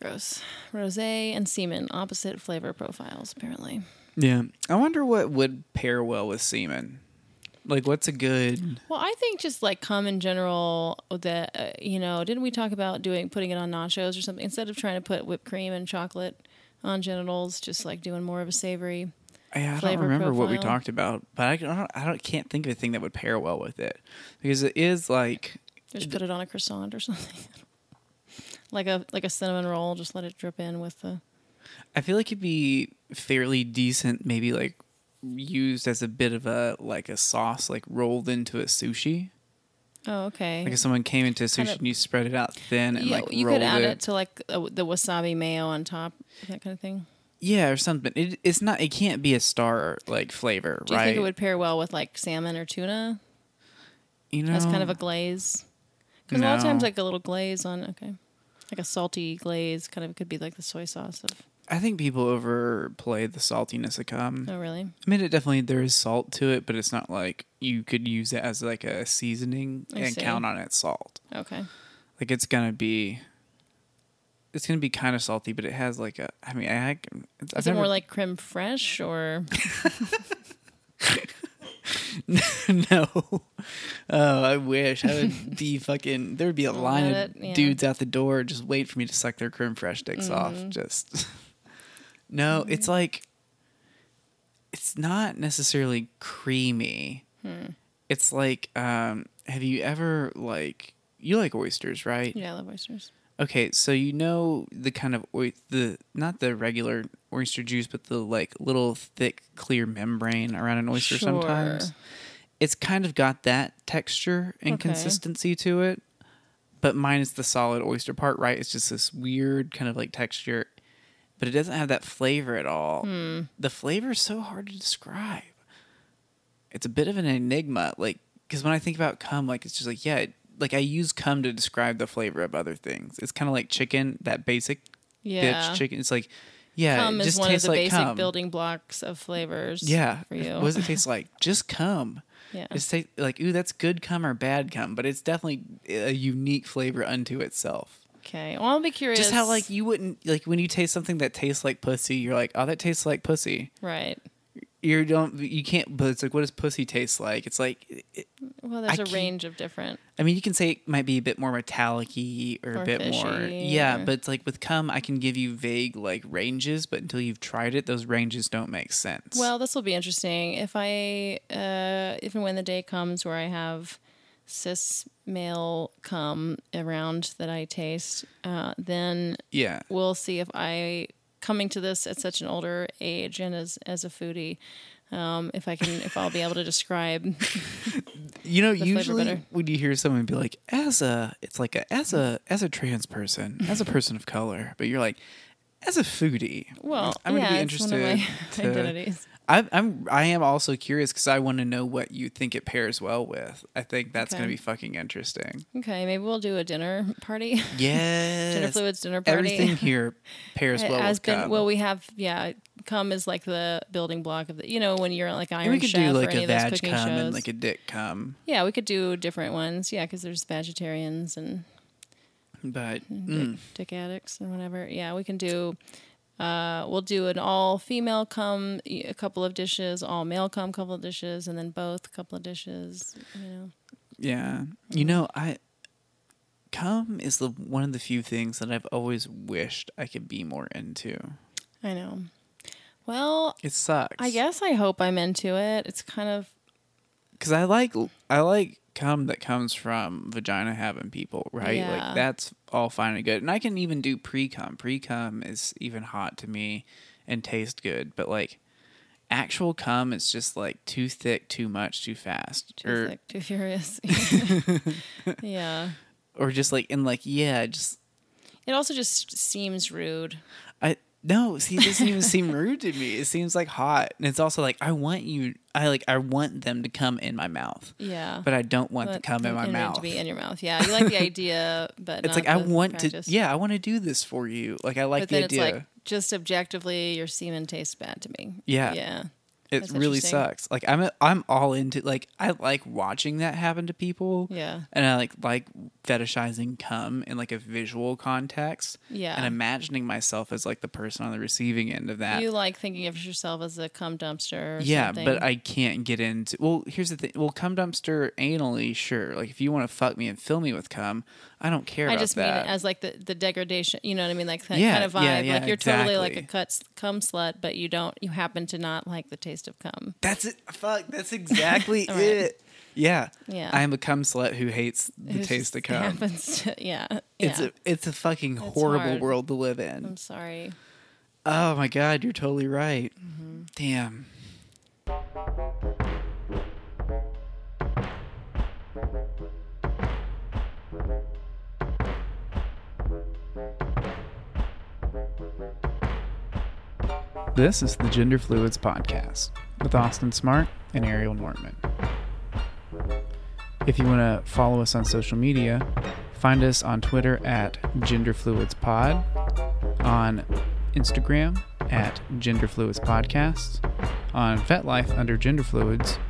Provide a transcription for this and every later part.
Gross. Rosé and semen, opposite flavor profiles, apparently. Yeah. I wonder what would pair well with semen. Like, what's a good? Well, I think just like cum in general. That uh, you know, didn't we talk about doing putting it on nachos or something instead of trying to put whipped cream and chocolate on genitals? Just like doing more of a savory. Yeah, I don't remember what we talked about, but I don't, I don't, can't think of a thing that would pair well with it because it is like Just put it on a croissant or something. like a like a cinnamon roll. Just let it drip in with the. I feel like it'd be fairly decent, maybe like used as a bit of a like a sauce, like rolled into a sushi. Oh, okay. Like if someone came into a sushi Kinda- and you spread it out thin and yeah, like you rolled could add it. it, to like uh, the wasabi mayo on top, that kind of thing. Yeah, or something. It, it's not. It can't be a star like flavor, right? Do you right? think it would pair well with like salmon or tuna you know, as kind of a glaze? Because a lot of times, like a little glaze on, okay, like a salty glaze, kind of could be like the soy sauce of. I think people overplay the saltiness of cum. Oh, really? I mean, it definitely there is salt to it, but it's not like you could use it as like a seasoning I and see. count on its salt. Okay. Like it's gonna be, it's gonna be kind of salty, but it has like a. I mean, I. I've Is it never, more like creme fraiche or? no. Oh, I wish I would be fucking. There would be a line of yeah. dudes out the door just wait for me to suck their creme fraiche dicks off. Mm-hmm. Just no, it's like it's not necessarily creamy. Hmm. It's like, um, have you ever like you like oysters, right? Yeah, I love oysters. Okay, so you know the kind of oy- the not the regular oyster juice, but the like little thick clear membrane around an oyster Sure. sometimes. It's kind of got that texture and Okay. consistency to it, but minus the solid oyster part, right? It's just this weird kind of like texture, but it doesn't have that flavor at all. Hmm. The flavor is so hard to describe. It's a bit of an enigma, like because when I think about cum, like it's just like yeah, it- like I use cum to describe the flavor of other things. It's kind of like chicken, that basic Yeah. bitch chicken. It's like yeah, cum is just one of the like basic cum. building blocks of flavors. Yeah, For you. what does it taste like? Just cum. Yeah. It's like ooh, that's good cum or bad cum, but it's definitely a unique flavor unto itself. Okay. Well, I'll be curious. Just how like you wouldn't like when you taste something that tastes like pussy, you're like, oh, that tastes like pussy. Right. You don't, you can't. But it's like, what does pussy taste like? It's like, it, Well, there's I a range of different. I mean, you can say it might be a bit more metallic-y or, Or a bit more, yeah. or- But it's like with cum, I can give you vague like ranges, but until you've tried it, those ranges don't make sense. Well, this will be interesting. If I, uh, if and when the day comes where I have cis male cum around that I taste, uh, then yeah, we'll see if I coming to this at such an older age and as as a foodie, um, if I can, if I'll be able to describe. you know, usually when you hear someone be like, as a, it's like a, as a, as a trans person, as a person of color, but you're like, as a foodie. Well, I'm gonna yeah, be it's one of interested my to- identities. I, I'm I am also curious because I want to know what you think it pairs well with. I think that's Okay. gonna be fucking interesting. Okay, maybe we'll do a dinner party. Yes, Gender fluids dinner party. Everything here pairs well has with been cum. well. We have yeah. Cum is like the building block of the. You know when you're like Iron we could Chef do or like any a of those vag cooking cum shows. and like a dick cum, yeah, we could do different ones. Yeah, because there's vegetarians and but dick, mm, dick addicts and whatever. Yeah, we can do. Uh, we'll do an all female come a couple of dishes, all male come couple of dishes, and then both a couple of dishes. You know. yeah, you know I. Cum is the one of the few things that I've always wished I could be more into. I know. Well, It sucks. I guess I hope I'm into it. It's kind of because I like I like cum that comes from vagina having people, right? Yeah. Like that's all fine and good, and I can even do pre cum. Pre cum is even hot to me and taste good, but like actual cum is just like too thick, too much, too fast, too or thick, too furious. yeah. or just like and like yeah, just It also just seems rude. No, see, it doesn't even seem rude to me. It seems like hot, and it's also like I want you. I like I want them to come in my mouth, Yeah. but I don't want them to come in my mouth. To be in your mouth. Yeah. You like the idea, but it's like I want practice. to. Yeah, I want to do this for you. Like I like But the idea. it's like just objectively, your semen tastes bad to me. Yeah. Yeah. It That's really sucks. Like I'm a, I'm all into like I like watching that happen to people. Yeah. And I like like fetishizing cum in like a visual context. Yeah. And imagining myself as like the person on the receiving end of that. You like thinking of yourself as a cum dumpster. Or yeah, something. but I can't get into. Well, here's the thing. Well, cum dumpster anally, sure. Like if you want to fuck me and fill me with cum, I don't care I just mean that. it as like the, the degradation. You know what I mean? Like that Yeah, kind of vibe. yeah, yeah, like you're totally like a cut cum slut, but you don't. You happen to not like the taste of cum. That's it. Fuck. That's exactly Right. it. Yeah. Yeah. I am a cum slut who hates the Who's taste of cum. Happens to, yeah. It's a it's a fucking horrible hard. world to live in. I'm sorry. Oh my god, you're totally right. Mm-hmm. Damn. This is the Gender Fluids Podcast with Austin Smart and Ariel Nortman. If you want to follow us on social media, find us on Twitter at GenderFluidsPod, on Instagram at Gender Fluids Podcast, on FetLife under Gender Fluids,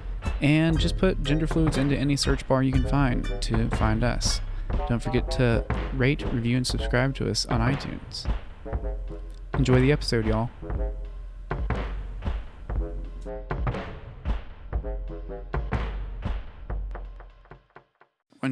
and just put Gender Fluids into any search bar you can find to find us. Don't forget to rate, review, and subscribe to us on iTunes. Enjoy the episode, y'all.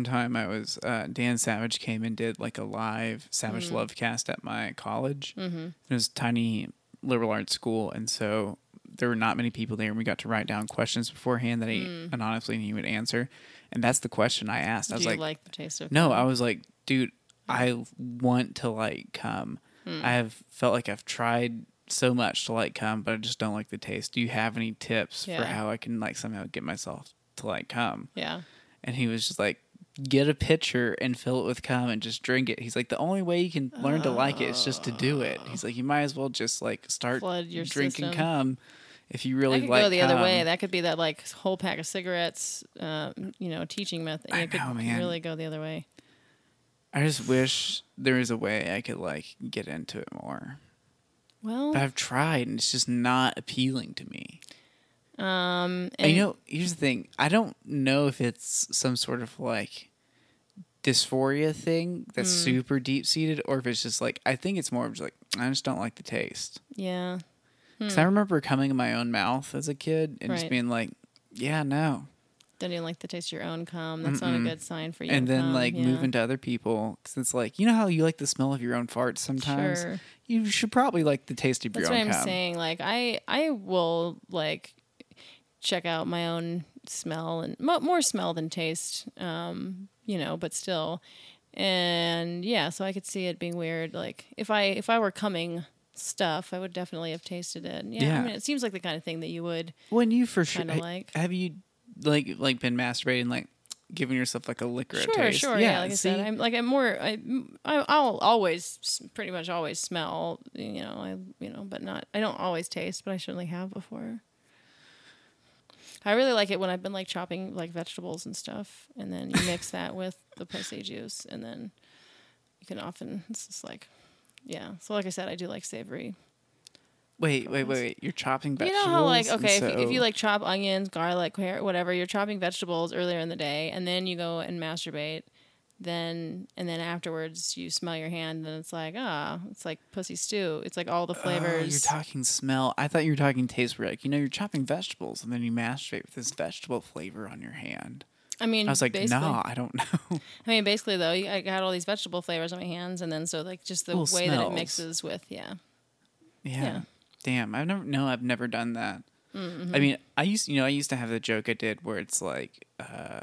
Time I was, uh, Dan Savage came and did like a live Savage Love cast at my college. Mm-hmm. It was a tiny liberal arts school. And so there were not many people there. And we got to write down questions beforehand that he anonymously he would answer. And that's the question I asked. I was like, like, the taste of no, cum? I was like, dude, I want to like come. Hmm. I have felt like I've tried so much to like come, but I just don't like the taste. Do you have any tips Yeah. for how I can like somehow get myself to like come? Yeah. And he was just like, get a pitcher and fill it with cum and just drink it. He's like, the only way you can learn to like it is just to do it. He's like, you might as well just like start Flood your drinking system. cum if you really That could like go the other way. That could be that like whole pack of cigarettes, um, you know, teaching method. I It could know, man. really go the other way. I just wish there was a way I could like get into it more. Well, But I've tried and it's just not appealing to me. Um, And, you know, here's the thing. I don't know if it's some sort of like dysphoria thing that's Hmm. super deep seated or if it's just like I think it's more of just like I just don't like the taste. yeah, Cuz I remember coming in my own mouth as a kid and just Hmm. Being like, yeah, no. don't even like the taste of your own cum. That's not a good sign for you. and then cum. like yeah. moving to other people cuz it's like, you know how you like the smell of your own farts sometimes? Sure. You should probably like the taste of That's your what I'm cum. saying. Like I, I will like check out my own smell and mo- more smell than taste. Um, you know, but still, and yeah. So I could see it being weird. Like if I if I were coming stuff, I would definitely have tasted it. Yeah, Yeah. I mean, it seems like the kind of thing that you would. When you for sure like. have you like like been masturbating like giving yourself like a liquor Sure, taste? sure, yeah. Like I said, see? I'm like I'm more. I, I I'll always pretty much always smell. You know, I you know, but not. I don't always taste, but I certainly have before. I really like it when I've been like chopping like vegetables and stuff, and then you mix that with the pussy juice, and then you can often it's just like, yeah. So like I said, I do like savory. Wait, wait, wait, wait. You're chopping vegetables. You know how like okay, if, you, if you like chop onions, garlic, carrot, whatever, you're chopping vegetables earlier in the day, and then you go and masturbate. Then and then afterwards you smell your hand, and it's like ah, it's like pussy stew. It's like all the Oh, flavors. you're talking smell. I thought you were talking taste. Where like you know you're chopping vegetables and then you masturbate with this vegetable flavor on your hand. I mean, I was like, nah, I don't know. I mean, basically though, I got all these vegetable flavors on my hands, and then so like just the Little way that it mixes with yeah. yeah. Yeah. Damn, I've never. No, I've never done that. Mm-hmm. I mean, I used, you know, I used to have the joke I did where it's like, uh,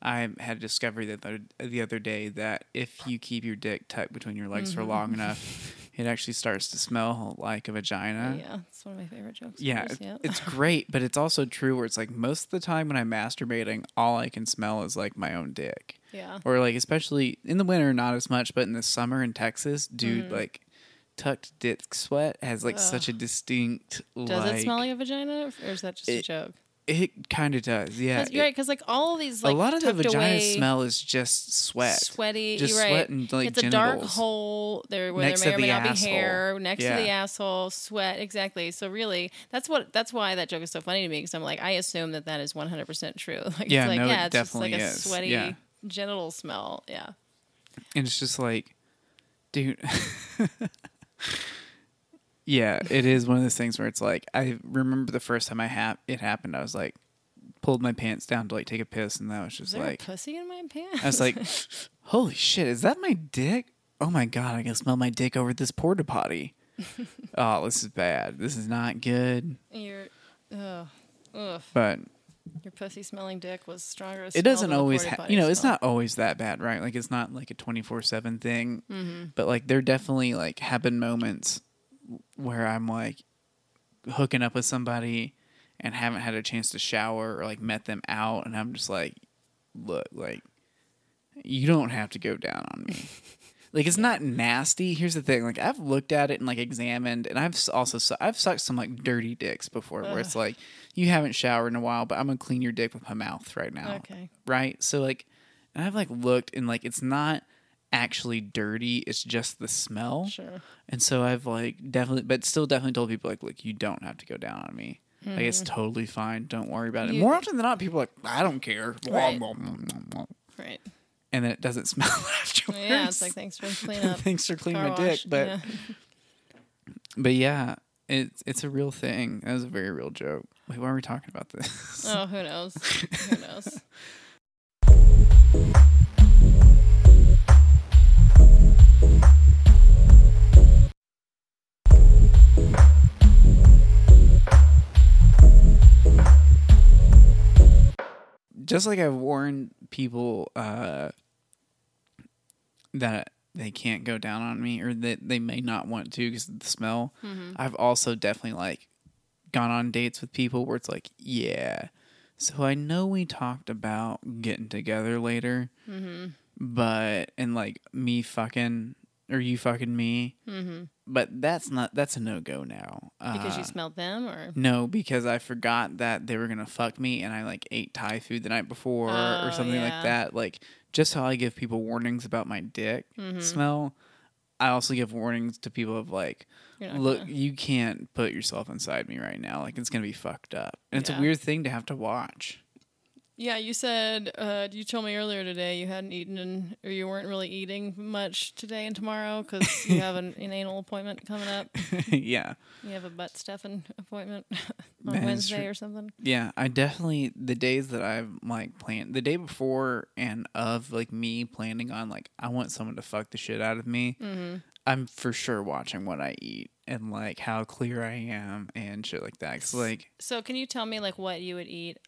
I had a discovery the other, the other day that if you keep your dick tucked between your legs for Mm-hmm. long enough, it actually starts to smell like a vagina. yeah, it's one of my favorite jokes. Yeah, it- yeah. it's great, but it's also true where it's like most of the time when I'm masturbating, all I can smell is like my own dick. yeah. Or like especially in the winter, not as much, but in the summer in Texas, dude, Mm-hmm. like tucked dick sweat has like such a distinct Does like it smell like a vagina, or is that just a joke? It kind of does, yeah. Cause, It- right, because like all of these like a lot of the vagina smell is just sweat. sweaty. Just you're right. sweat and, like, it's a dark hole there where Next there may or may not asshole. be hair next to the asshole, sweat. Exactly. So really, that's what that's why that joke is so funny to me because I'm like I assume that that is 100 percent true. Like Yeah, it's like no, it yeah, it's just like definitely a is. sweaty Yeah. genital smell. Yeah. And it's just like, dude. yeah, it is one of those things where it's like I remember the first time I hap- it happened. I was like, pulled my pants down to like take a piss, and that was just there like, a pussy in my pants? I was like, holy shit, is that my dick? Oh my god, I can smell my dick over this porta potty. oh, this is bad. This is not good. your, ugh, ugh, But your pussy smelling dick was stronger. it doesn't always, ha- ha- you know, it's not always that bad, right? Like it's not like a twenty four seven thing. Mm-hmm. But like there definitely like have been moments where I'm like hooking up with somebody and haven't had a chance to shower or like met them out, and I'm just like, look, like you don't have to go down on me. Like it's not nasty. Here's the thing: like I've looked at it and like examined, and I've also su- I've sucked some like dirty dicks before, where it's like you haven't showered in a while, but I'm gonna clean your dick with my mouth right now, Okay. right? So like, and I've like looked and like it's not actually dirty; it's just the smell. Sure. And so I've like definitely, but still definitely told people like, look, you don't have to go down on me. Like it's mm. totally fine. Don't worry about it. You- More often than not, people are like, I don't care. Right. Right. And then it doesn't smell afterwards. Yeah, it's like thanks for cleaning up. Thanks for cleaning my dick, but yeah. but yeah, it's it's a real thing. That was a very real joke. Wait, why are we talking about this? oh, who knows? Who knows? Just like I've warned people uh, that they can't go down on me or that they may not want to because of the smell. Mm-hmm. I've also definitely like gone on dates with people where it's like, yeah. So I know we talked about getting together later, Mm-hmm. but and like me fucking or you fucking me, Mm-hmm. But that's not that's a no go now. Because you Uh, smelled them, or no, because I forgot that they were gonna fuck me, and I like ate Thai food the night before Oh, or something yeah. like that. Like just how I give people warnings about my dick Mm-hmm. smell, I also give warnings to people of like, look, gonna- you can't put yourself inside me right now. Like it's gonna be fucked up, and it's a weird thing to have to watch. Yeah, you said uh, you told me earlier today you hadn't eaten and or you weren't really eating much today and tomorrow because you have an, an anal appointment coming up. yeah, You have a butt stuffing appointment on is Wednesday or something. yeah. I definitely the days that I've like planned the day before and of like me planning on like I want someone to fuck the shit out of me. Mm-hmm. I'm for sure watching what I eat and like how clear I am and shit like that. 'Cause, like So can you tell me like what you would eat?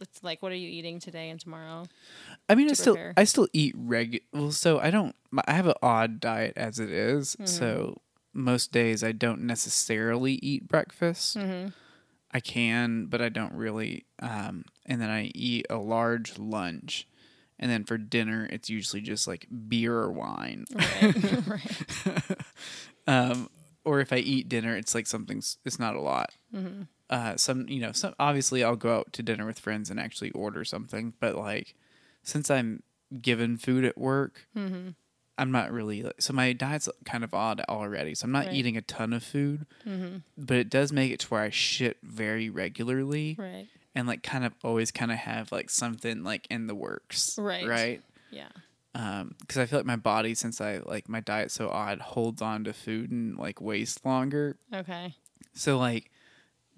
It's like what are you eating today and tomorrow? I mean, I to still prepare. I still eat reg. Well, so I don't. I have an odd diet as it is, Mm-hmm. So most days I don't necessarily eat breakfast. Mm-hmm. I can, but I don't really. Um, and then I eat a large lunch, and then for dinner it's usually just like beer or wine. Right. right. um, or if I eat dinner, it's like something's, It's not a lot. Mm-hmm. Uh, some you know, some obviously I'll go out to dinner with friends and actually order something, but like since I'm given food at work, Mm-hmm. I'm not really so my diet's kind of odd already. So I'm not Right. eating a ton of food, Mm-hmm. but it does make it to where I shit very regularly Right. and like kind of always kind of have like something like in the works. Right. Right. Yeah. Um, because I feel like my body, since I like my diet's so odd, holds on to food and like wastes longer. Okay. So like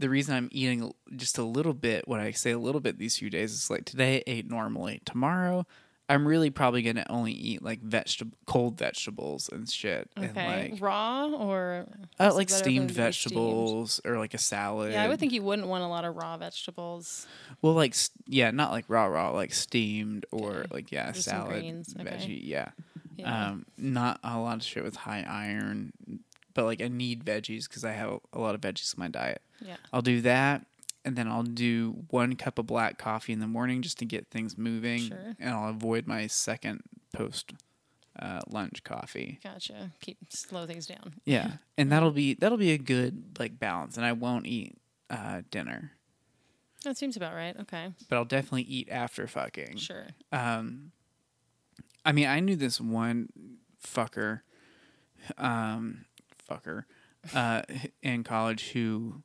the reason I'm eating just a little bit, when I say a little bit these few days, is like today I ate normally. Tomorrow I'm really probably gonna only eat like vegetable cold vegetables and shit. And Okay. like Raw or uh, like better for them steamed be steamed? vegetables or like a salad. Yeah, I would think you wouldn't want a lot of raw vegetables. Well, like yeah, not like raw raw, like steamed or Okay. like yeah, some salad, greens, okay. veggie. Yeah. Yeah. Um, not a lot of shit with high iron, but like I need veggies because I have a lot of veggies in my diet. yeah. I'll do that, and then I'll do one cup of black coffee in the morning just to get things moving, Sure. and I'll avoid my second post uh, lunch coffee. Gotcha. Keep slow things down. Yeah, and that'll be that'll be a good like balance, and I won't eat uh, dinner. That seems about right. Okay. but I'll definitely eat after fucking. Sure. Um, I mean, I knew this one fucker, um, fucker, uh, in college who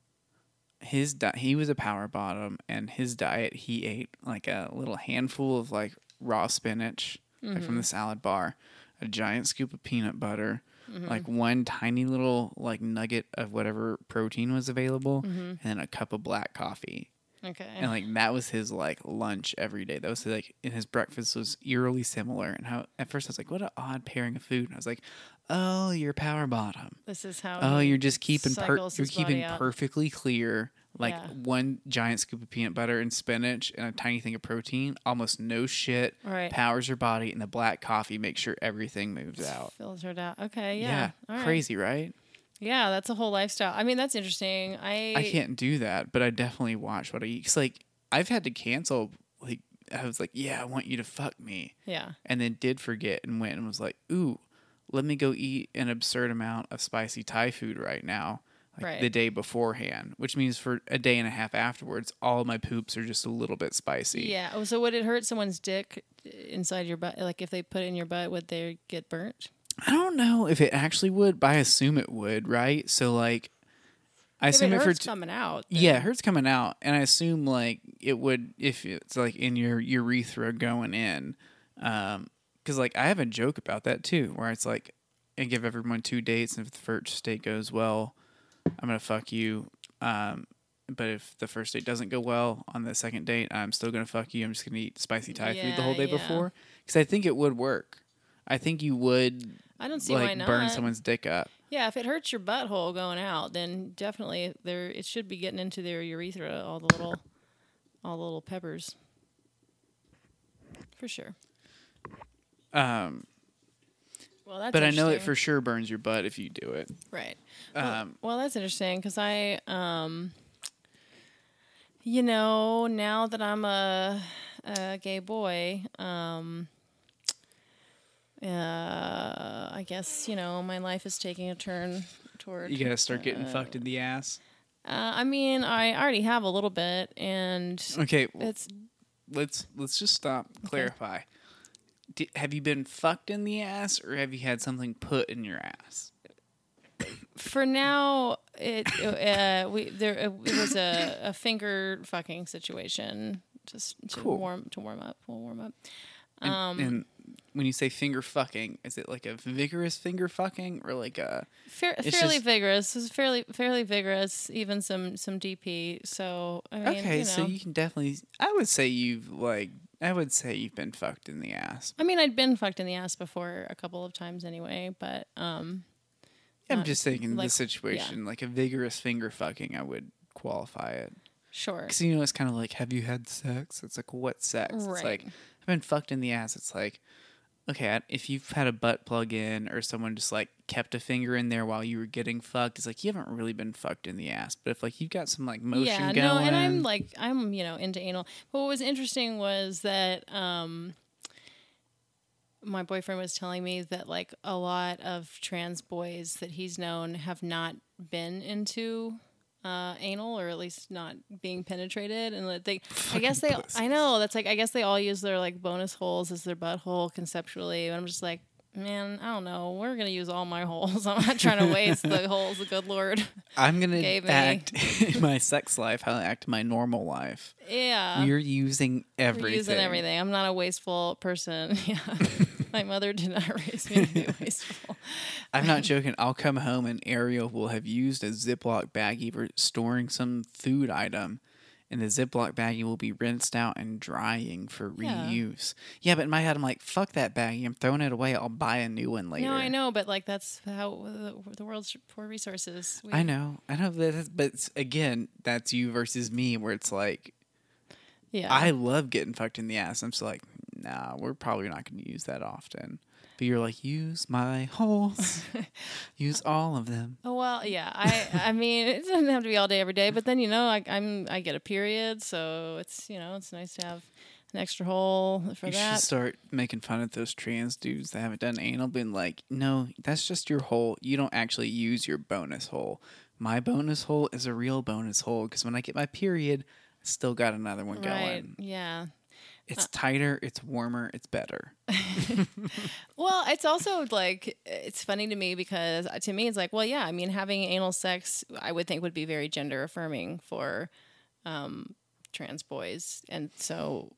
his di- he was a power bottom, and his diet he ate like a little handful of like raw spinach, like from the mm-hmm. salad bar, a giant scoop of peanut butter. Mm-hmm. Like one tiny little like nugget of whatever protein was available, mm-hmm. and then a cup of black coffee Okay. and like that was his like lunch every day. That was like and his breakfast was eerily similar. And how at first I was like, what an odd pairing of food. And I was like, oh, you're power bottom. this is how. Oh, you're just keeping per- you're keeping perfectly clear. Like Yeah. one giant scoop of peanut butter and spinach and a tiny thing of protein, almost no shit. Right. Powers your body, and the black coffee makes sure everything moves out. filtered out. Okay. Yeah. Yeah, All right. crazy, right? Yeah, that's a whole lifestyle. I mean, that's interesting. I. I can't do that, but I definitely watch what I eat. Cause like I've had to cancel. Like I was like, yeah, I want you to fuck me. Yeah. and then did forget and went and was like, "Ooh, let me go eat an absurd amount of spicy Thai food right now." Like Right. the day beforehand, which means for a day and a half afterwards, all of my poops are just a little bit spicy. Yeah. Oh, so would it hurt someone's dick inside your butt? Like if they put it in your butt, would they get burnt? I don't know if it actually would, but I assume it would, right? So like, I If assume it if hurts it's coming out. then- yeah, it hurts coming out, and I assume like it would if it's like in your urethra going in, um, because like I have a joke about that too, where it's like I give everyone two dates, and if the first date goes well, I'm gonna fuck you. Um, but if the first date doesn't go well on the second date, I'm still gonna fuck you. I'm just gonna eat spicy Thai food the whole day yeah. before, because I think it would work. I think you would I don't see why like not. burn someone's dick up. Yeah, if it hurts your butthole going out, then definitely there it should be getting into their urethra, all the little all the little peppers. For sure. Um, Well, that's but I know it for sure burns your butt if you do it. Right. Well, Um, well, that's interesting because I, um, you know, now that I'm a, a gay boy, um, uh, I guess you know my life is taking a turn toward. you gotta start getting fucked in the ass. Uh, I mean, I already have a little bit, and Okay, it's let's let's just stop. Clarify. Have you been fucked in the ass, or have you had something put in your ass? for now. It uh, we there it was a, a finger fucking situation just to Cool. warm to warm up. We'll warm up. And, Um, and when you say finger fucking, is it like a vigorous finger fucking, or like a Fair, fairly just- vigorous. It was fairly fairly vigorous. Even some some DP. So I mean, okay? you know. So you can definitely. I would say you've like. I would say you've been fucked in the ass. I mean, I'd been fucked in the ass before a couple of times anyway. But um, I'm just thinking like- the situation, like a vigorous finger fucking, I would qualify it. sure. Because you know, it's kind of like, have you had sex? It's like, what sex? It's like, I've been fucked in the ass. It's like, okay, if you've had a butt plug in or someone just like kept a finger in there while you were getting fucked, it's like you haven't really been fucked in the ass. But if like you've got some like motion yeah, going, no, and I'm like I'm you know into anal. But what was interesting was that um, my boyfriend was telling me that like a lot of trans boys that he's known have not been into uh, anal or at least not being penetrated and that they I guess they. I know that's like I guess they all use their like bonus holes as their butthole conceptually and I'm just like man I don't know we're gonna use all my holes I'm not trying to waste the holes the good lord I'm gonna act in my sex life how I act in my normal life. yeah you're using We're everything. using everything. I'm not a wasteful person. Yeah. My mother did not raise me to be wasteful. I'm not joking. I'll come home and Ariel will have used a Ziploc baggie for storing some food item, and the Ziploc baggie will be rinsed out and drying for Yeah. reuse. Yeah, but in my head, I'm like, fuck that baggie. I'm throwing it away. I'll buy a new one later. No, I know, but like that's how the, the world's poor resources. We, I know. I know. That is, but it's, again, that's you versus me, where it's like, Yeah. I love getting fucked in the ass. I'm just like, nah, we're probably not going to use that often. But you're like, use my holes, use all of them. oh well, yeah. I I mean, it doesn't have to be all day every day, but then you know, I, I'm I get a period, so it's you know, it's nice to have an extra hole for you that. You should start making fun of those trans dudes that haven't done anal. Being like, no, that's just your hole. You don't actually use your bonus hole. My bonus hole is a real bonus hole because when I get my period, I Still got another one Right. going. Yeah. It's tighter, it's warmer, it's better. Well, it's also like it's funny to me because uh, to me it's like, well, yeah, I mean, having anal sex, I would think would be very gender affirming for um, trans boys, and so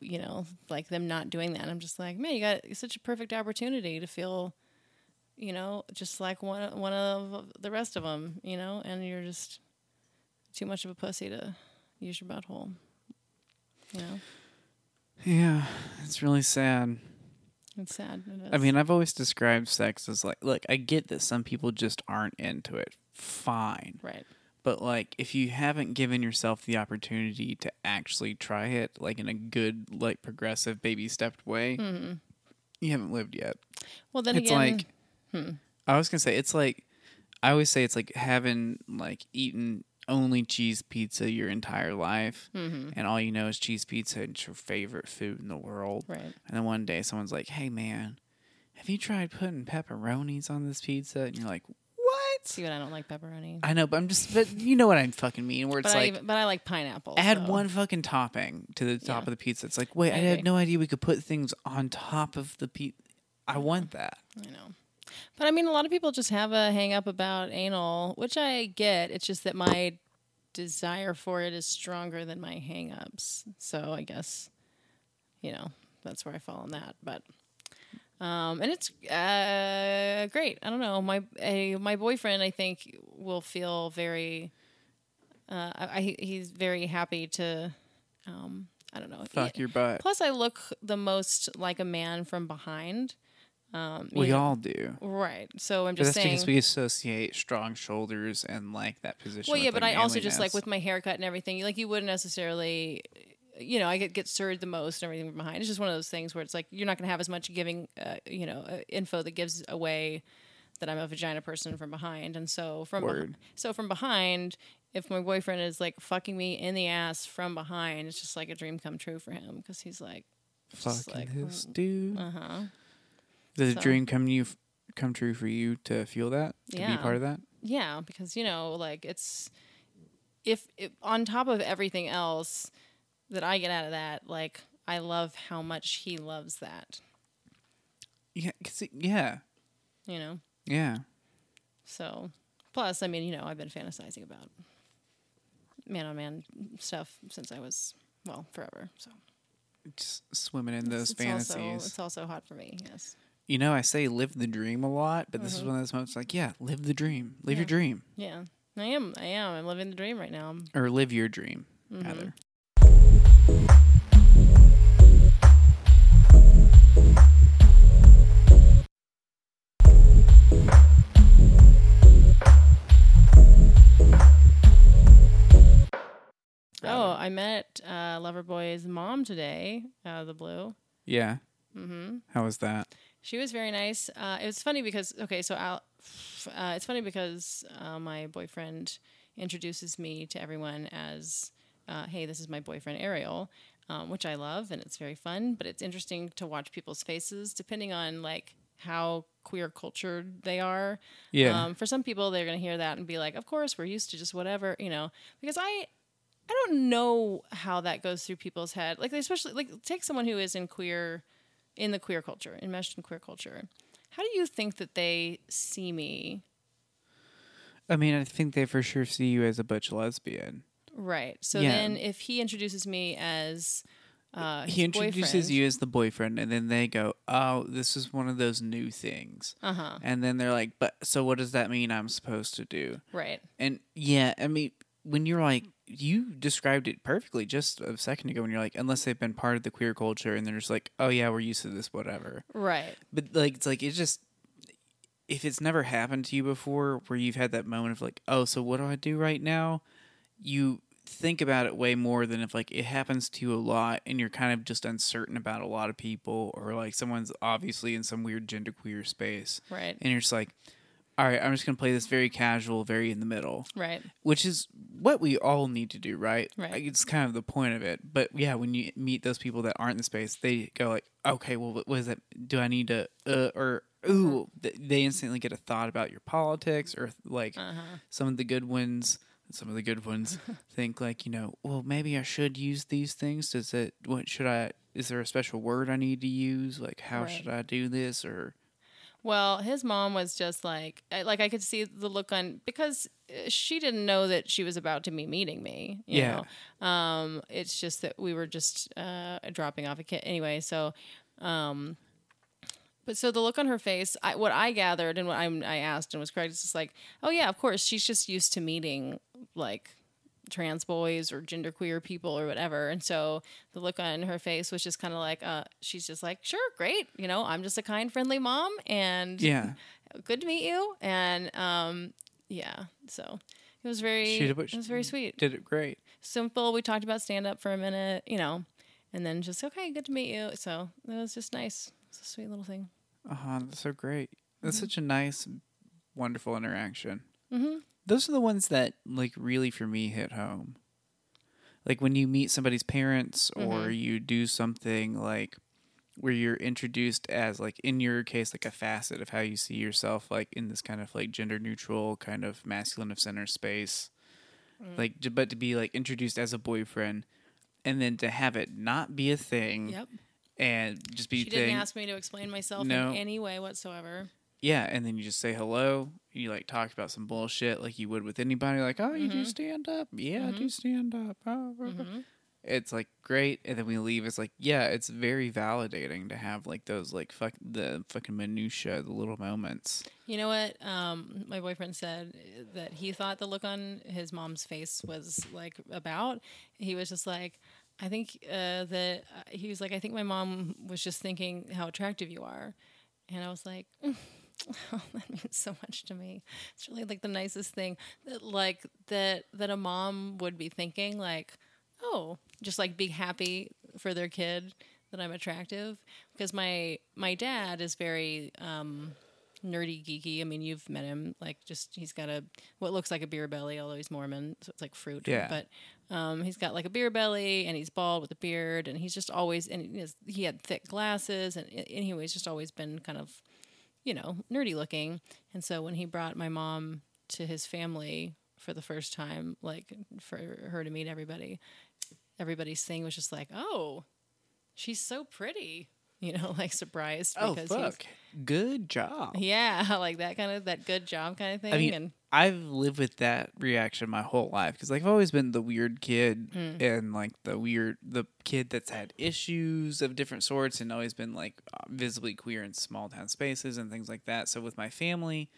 you know, like them not doing that, I'm just like, man, you got such a perfect opportunity to feel, you know, just like one one of the rest of them, you know, and you're just too much of a pussy to use your butthole, you know. Yeah, it's really sad. It's sad. It I mean, I've always described sex as like, look, I get that some people just aren't into it. Fine. right. But like if you haven't given yourself the opportunity to actually try it like in a good like progressive baby stepped way, mm-hmm. you haven't lived yet. Well, then it's again, like hmm. I was going to say it's like I always say it's like having like eaten only cheese pizza your entire life mm-hmm. and all you know is cheese pizza and it's your favorite food in the world. right. And then one day someone's like, "Hey man, have you tried putting pepperonis on this pizza?" And you're like, "What?" See what I don't like pepperoni. I know, but I'm just but you know what I'm fucking mean where it's but I like even, but I like pineapple. add so- one fucking topping to the top Yeah. of the pizza. It's like, wait, I, I had no idea we could put things on top of the pizza. I want that. I know. But I mean, a lot of people just have a hang up about anal, which I get. It's just that my desire for it is stronger than my hang ups. So I guess, you know, that's where I fall on that. But, um, and it's uh, great. I don't know. My a, my boyfriend, I think, will feel very. Uh, I, I, he's very happy to. Um, I don't know. Fuck Yeah. your butt. Plus, I look the most like a man from behind. Um, we know- all do. Right. So I'm But just that's saying. because we associate strong shoulders and like that position. well, yeah, but I also just like with my haircut and everything, like you wouldn't necessarily, you know, I get get served the most and everything from behind. It's just one of those things where it's like you're not going to have as much giving, uh, you know, uh, info that gives away that I'm a vagina person from behind. And so from beh- so from behind, if my boyfriend is like fucking me in the ass from behind, it's just like a dream come true for him because he's like, fucking like, this dude. uh huh. Did so- a dream come you come true for you to feel that to Yeah. be part of that? Yeah, because you know, like it's if, if on top of everything else that I get out of that, like I love how much he loves that. Yeah, 'cause it- yeah, You know, yeah. so plus, I mean, you know, I've been fantasizing about man on man stuff since I was well forever. So Just swimming in those it's fantasies. Also, it's also hot for me. Yes. You know, I say live the dream a lot, but this is one of those moments like, yeah, live the dream. Live your Mm-hmm. Yeah. dream. Yeah, I am. I am. I'm living the dream right now. I'm- Or live your dream, Mm-hmm. rather. Oh, I met uh, Loverboy's mom today out of the blue. Yeah. Mm-hmm. How was that? She was very nice. Uh, it was funny because okay, so Al, uh, it's funny because uh, my boyfriend introduces me to everyone as, uh, "Hey, this is my boyfriend Ariel," um, which I love and it's very fun. But it's interesting to watch people's faces depending on like how queer cultured they are. Yeah. Um, for some people, they're gonna hear that and be like, "Of course, we're used to just whatever," you know. Because I, I don't know how that goes through people's head. Like, especially like take someone who is in queer, in the queer culture, enmeshed in queer culture. How do you think that they see me? I mean, I think they for sure see you as a butch lesbian. Right. So Yeah. then, if he introduces me as uh, he introduces boyfriend- you as the boyfriend, and then they go, "Oh, this is one of those new things." Uh-huh. And then they're like, "But so what does that mean? I'm supposed to do?" Right. And yeah, I mean, when you're like, you described it perfectly just a second ago. When you're like, unless they've been part of the queer culture, and they're just like, "Oh yeah, we're used to this, whatever." Right. But like, it's like it's just. If it's never happened to you before, where you've had that moment of like, oh, so what do I do right now? You think about it way more than if like it happens to you a lot and you're kind of just uncertain about a lot of people or like someone's obviously in some weird genderqueer space Right. and you're just like all right i'm just going to play this very casual very in the middle Right. which is what we all need to do right Right. Like, it's kind of the point of it but yeah when you meet those people that aren't in the space they go like okay well what, is that do i need to uh, or ooh th- they instantly get a thought about your politics or like Uh-huh. some of the good ones some of the good ones think like, you know, well, maybe I should use these things. Does it? What should I? Is there a special word I need to use? Like, how Right. should I do this? Or Well, his mom was just like, like I could see the look on because uh, she didn't know that she was about to be meeting me. You Yeah. Know? Um, it's just that we were just uh, dropping off a kid anyway. So, um, but so the look on her face, I, what I gathered and what I'm, I asked and was correct, is just like, oh yeah, of course, she's just used to meeting like trans boys or genderqueer people or whatever. And so the look on her face was just kind of like, uh, she's just like, sure, great. You know, I'm just a kind, friendly mom and yeah, good to meet you. And, um, yeah, so it was very, She did it was very sweet. did it great. Simple. We talked about stand up for a minute, you know, and then just, okay, good to meet you. So it was just nice. It's a sweet little thing. Oh, that's so great. That's Mm-hmm. such a nice, wonderful interaction. hmm Those are the ones that, like, really for me hit home. Like when you meet somebody's parents, or Mhm. you do something like where you're introduced as, like, in your case, like a facet of how you see yourself, like in this kind of like gender neutral, kind of masculine of center space. Mm. Like, but to be like introduced as a boyfriend, and then to have it not be a thing, Yep. and just be She didn't ask me to explain myself No. in any way whatsoever. Yeah, and then you just say hello. You like talk about some bullshit like you would with anybody. Like, oh, you do Mhm. stand up. Yeah, I do Mhm. stand up. Oh, oh, oh." hmm It's like great, and then we leave. It's like, yeah, it's very validating to have like those like fuck the fucking minutia, the little moments. You know what? Um, my boyfriend said that he thought the look on his mom's face was like about. He was just like, I think uh, that uh, he was like, I think my mom was just thinking how attractive you are, and I was like. Oh, that means so much to me. It's really like the nicest thing that like that that a mom would be thinking like, oh, just like be happy for their kid that I'm attractive because my my dad is very um nerdy geeky. I mean, you've met him. Like, just he's got a what looks like a beer belly, although he's Mormon, so it's like fruit. Yeah. But um, he's got like a beer belly, and he's bald with a beard, and he's just always and he, has, he had thick glasses, and anyways, just always been kind of, you know, nerdy looking. And so when he brought my mom to his family for the first time, like for her to meet everybody, everybody's thing was just like, oh, she's so pretty. You know, like surprised Oh because he's fuck! Good job. yeah, like that kind of that good job kind of thing. I mean, and I've lived with that reaction my whole life because like I've always been the weird kid Hmm. and like the weird the kid that's had issues of different sorts and always been like visibly queer in small town spaces and things like that. So with my family,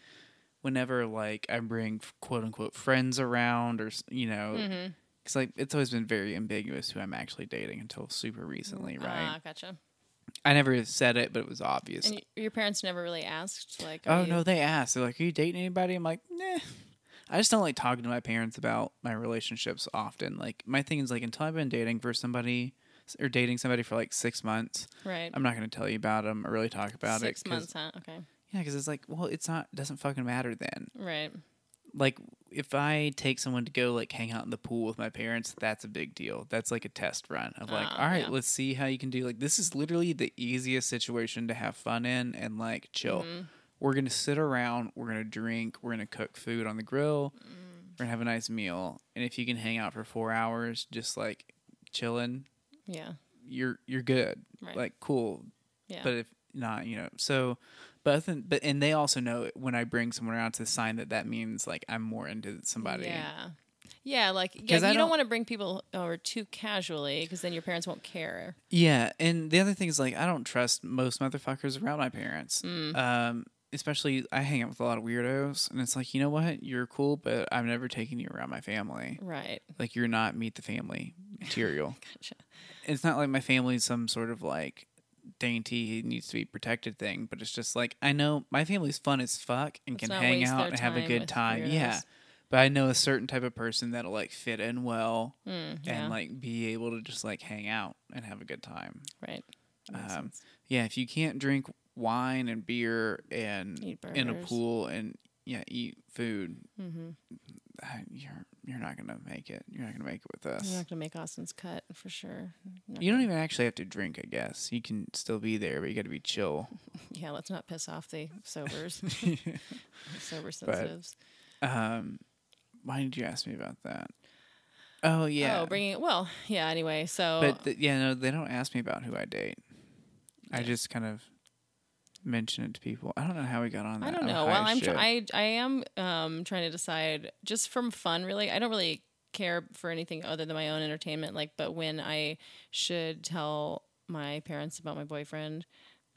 whenever like I bring quote unquote friends around or you know. Mhm. Cause like it's always been very ambiguous who I'm actually dating until super recently, right? Ah, gotcha. I never said it, but it was obvious. And your parents never really asked, like, Oh you- no, they asked. They're like, "Are you dating anybody?" I'm like, "Nah." I just don't like talking to my parents about my relationships often. Like my thing is like until I've been dating for somebody or dating somebody for like six months, right? I'm not going to tell you about them or really talk about Six it. 'cause- months, huh? Okay, Yeah, because it's like, well, it's not doesn't fucking matter then. right. Like if I take someone to go like hang out in the pool with my parents, that's a big deal. That's like a test run of like, Ah, all right, yeah. let's see how you can do. Like this is literally the easiest situation to have fun in and like chill. Mhm. We're gonna sit around, we're gonna drink, we're gonna cook food on the grill, Mm. we're gonna have a nice meal. And if you can hang out for four hours just like chilling, Yeah, you're you're good. right. Like cool. yeah, But if not, you know, so but I think- but and they also know when I bring someone around to sign that that means like I'm more into somebody. yeah, yeah. Like, yeah, you don't, don't- want to bring people over too casually because then your parents won't care. Yeah, and the other thing is like I don't trust most motherfuckers around my parents. Mm. Um, especially I hang out with a lot of weirdos, and it's like you know what, you're cool, but I'm never taking you around my family. Right. Like you're not meet the family material. Gotcha. it's not like my family's some sort of like dainty he needs to be protected thing, but it's just like I know my family's fun as fuck and Let's can hang out and have a good time. Yeah. But I know a certain type of person that'll like fit in well Mm, yeah. and like be able to just like hang out and have a good time. right. Um. Yeah, if you can't drink wine and beer and in a pool and yeah, eat food, Mm-hmm. You're you're not gonna make it. You're not gonna make it with us. You're not gonna make Austin's cut for sure. You don't even actually have to drink, I guess. You can still be there, but you got to be chill. Yeah, let's not piss off the sobers, sober But- sensitives. Um, Why did you ask me about that? Oh yeah. Oh, bringing well, yeah. Anyway, so But th- yeah, no, they don't ask me about who I date. I just kind of mention it to people. I don't know how we got on that. I don't know. Well, I'm tr- I I am um, trying to decide just from fun. Really, I don't really care for anything other than my own entertainment. Like, but when I should tell my parents about my boyfriend,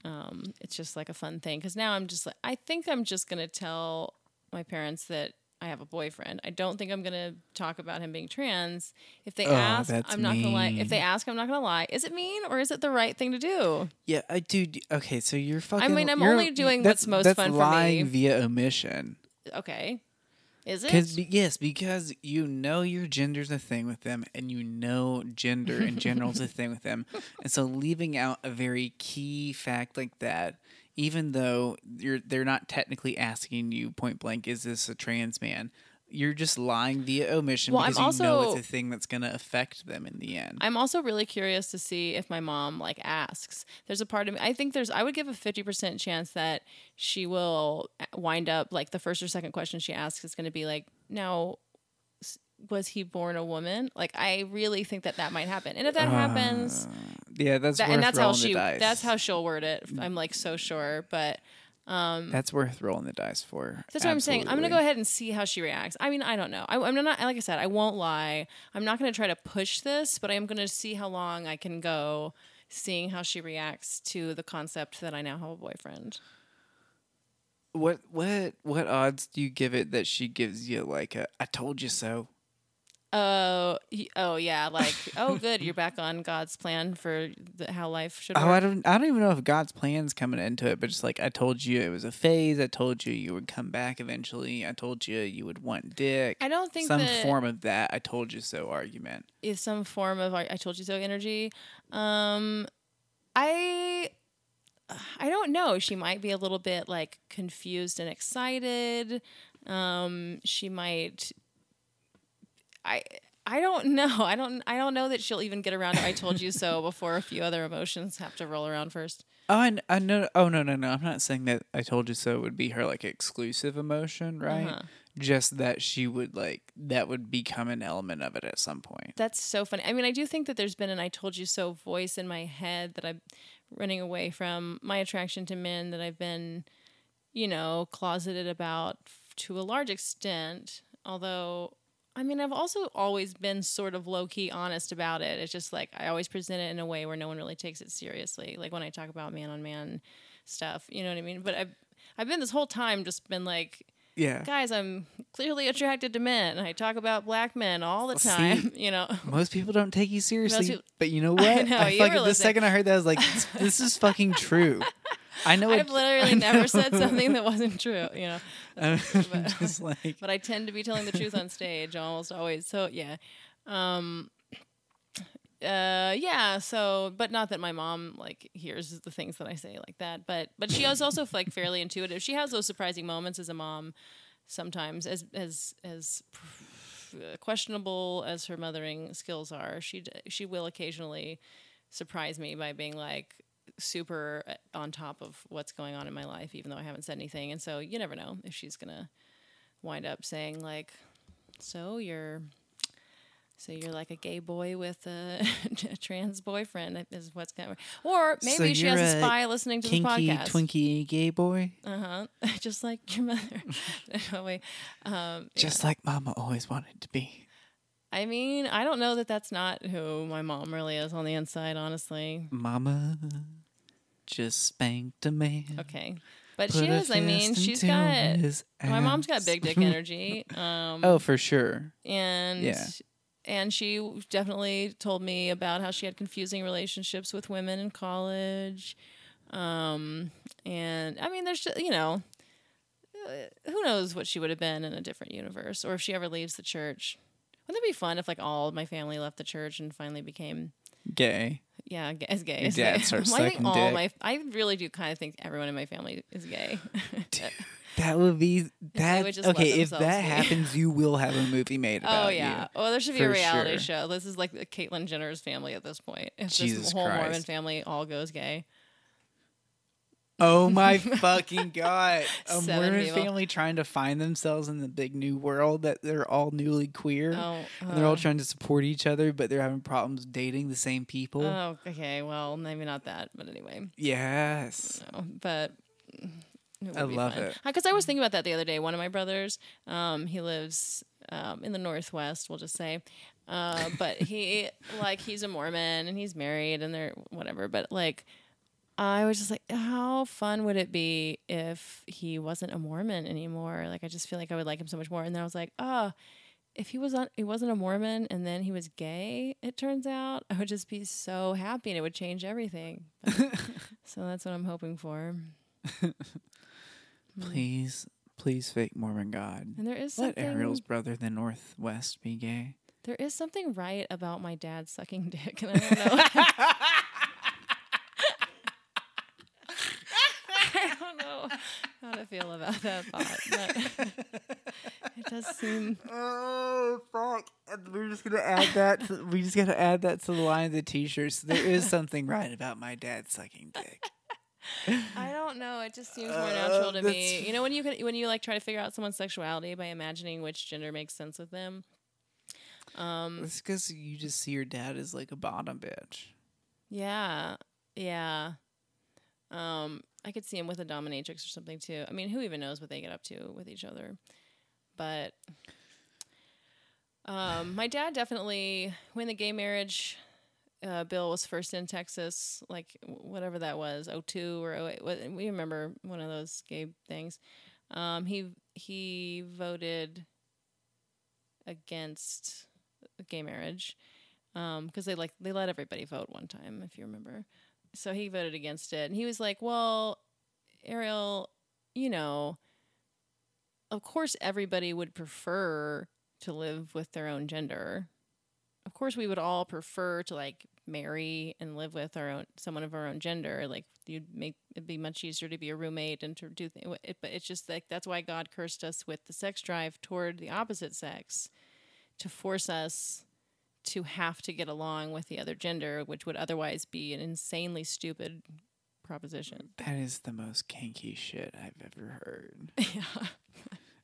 um, it's just like a fun thing. Because now I'm just like, I think I'm just gonna tell my parents that. I have a boyfriend. I don't think I'm gonna talk about him being trans. If they Oh, ask, I'm not gonna lie. If they ask, I'm not gonna lie. Is it mean or is it the right thing to do? Yeah, I do. Okay, so you're fucking. I mean, I'm only doing what's most that's fun for lying me. via omission. Okay, is it? Because yes, because you know your gender's a thing with them, and you know gender in general is a thing with them, and so leaving out a very key fact like that, even though you're they're not technically asking you point blank, is this a trans man? You're just lying via omission Well, I'm because you know it's a thing that's going to affect them in the end. I'm also really curious to see if my mom like asks. There's a part of me. I think there's. I would give a fifty percent chance that she will eh, wind up like the first or second question she asks is going to be like, "Now, was he born a woman?" Like, I really think that that might happen. And if that happens, ah. Yeah, that's that, and that's how she. the dice. That's how she'll word it. I'm like so sure, but um, that's worth rolling the dice for. That's what I'm saying. I'm gonna go ahead and see how she reacts. I mean, I don't know. I, I'm not like I said. I won't lie. I'm not gonna try to push this, but I am gonna see how long I can go, seeing how she reacts to the concept that I now have a boyfriend. What what what odds do you give it that she gives you like a I told you so? Oh, oh yeah, like oh good, you're back on God's plan for the, how life should work. Oh, I don't I don't even know if God's plan's coming into it, but just like I told you it was a phase. I told you you would come back eventually. I told you you would want dick. I don't think some that- form of that I told you so argument. is some form of I I told you so energy. Um, I I don't know. She might be a little bit like confused and excited. Um, she might. I I don't know. I don't I don't know that she'll even get around to I told you so before a few other emotions have to roll around first. Oh, I, I know. Oh no, no, no. I'm not saying that I told you so would be her like exclusive emotion, right? Uh-huh. Just that she would like that would become an element of it at some point. That's so funny. I mean, I do think that there's been an I told you so voice in my head that I'm running away from my attraction to men that I've been, you know, closeted about to a large extent. Although, I mean, I've also always been sort of low key honest about it. It's just like I always present it in a way where no one really takes it seriously. Like when I talk about man on man stuff, you know what I mean? But I've, I've been this whole time just been like, Yeah. guys, I'm clearly attracted to men. I talk about black men all the See? time, you know. Most people don't take you seriously, people- but you know what? I know, were fucking, the second I heard that, I was like, this, this is fucking true. I know. I've it, literally never said something that wasn't true, you know. I'm just like, But I tend to be telling the truth on stage almost always. So yeah. Um uh yeah, so but not that my mom like hears the things that I say like that, but but she is also like fairly intuitive. She has those surprising moments as a mom sometimes as as as questionable as her mothering skills are. She she will occasionally surprise me by being like super uh, on top of what's going on in my life even though I haven't said anything. And so you never know if she's going to wind up saying like so you're so you're like a gay boy with a, a trans boyfriend is what's gonna, or maybe So she has a a spy listening to kinky, this podcast twinky gay boy, uh-huh just like your mother no, wait. Um, yeah. just like Mama always wanted to be. I mean, I don't know that that's not who my mom really is on the inside, honestly. Mama just spanked a man. Okay. But put she is, I mean, she's got my mom's got big dick energy. Um oh, for sure. and yeah. and she definitely told me about how she had confusing relationships with women in college. Um and I mean there's just, you know, uh, who knows what she would have been in a different universe or if she ever leaves the church. Wouldn't it be fun if like all of my family left the church and finally became Gay. Yeah, as gay. As dad gay. starts Well, I think all dick. my I really do kind of think everyone in my family is gay. That would be that. would Okay, if that be. happens, you will have a movie made oh, about oh yeah. you. Oh, there should be a reality sure. show. This is like the Caitlyn Jenner's family at this point. If Jesus this whole Mormon family all goes gay. Oh my fucking god! A Seven Mormon people. family trying to find themselves in the big new world that they're all newly queer. Oh, and they're all uh, trying to support each other, but they're having problems dating the same people. Oh, okay. Well, maybe not that, but anyway. yes. No, but it I love it. Because I was thinking about that the other day. One of my brothers, um, he lives um, in the Northwest, we'll just say. Uh, but he, like, he's a Mormon and he's married and they're whatever. But, like, I was just like, how fun would it be if he wasn't a Mormon anymore? Like, I just feel like I would like him so much more. And then I was like, oh, if he was on, he wasn't a Mormon and then he was gay, it turns out, I would just be so happy and it would change everything. But- so that's what I'm hoping for. Hmm. Please, please, fake Mormon God. And there is something Let Ariel's brother, the Northwest, be gay. there is something right about my dad sucking dick, and I don't know. I don't know to feel about that thought, but it does seem Oh fuck! We're just gonna add that. To, we just gotta add that to the line of the t-shirts. There is something right about my dad sucking dick. I don't know. It just seems more natural to me. You know, when you can, when you like try to figure out someone's sexuality by imagining which gender makes sense with them. Um, It's because you just see your dad as like a bottom bitch. Yeah, yeah. Um, I could see him with a dominatrix or something too. I mean, who even knows what they get up to with each other? But um, my dad definitely, when the gay marriage uh, bill was first in Texas, like whatever that was, 02 or 08, we remember one of those gay things. Um, he he voted against gay marriage because they like they let everybody vote one time, if you remember. So he voted against it, and he was like, "Well, Ariel, you know, of course everybody would prefer to live with their own gender. Of course, we would all prefer to like marry and live with our own someone of our own gender. Like you'd make it'd be much easier to be a roommate and to do things. It, but it's just like that's why God cursed us with the sex drive toward the opposite sex, to force us to have to get along with the other gender, which would otherwise be an insanely stupid proposition. That is the most kinky shit I've ever heard. yeah.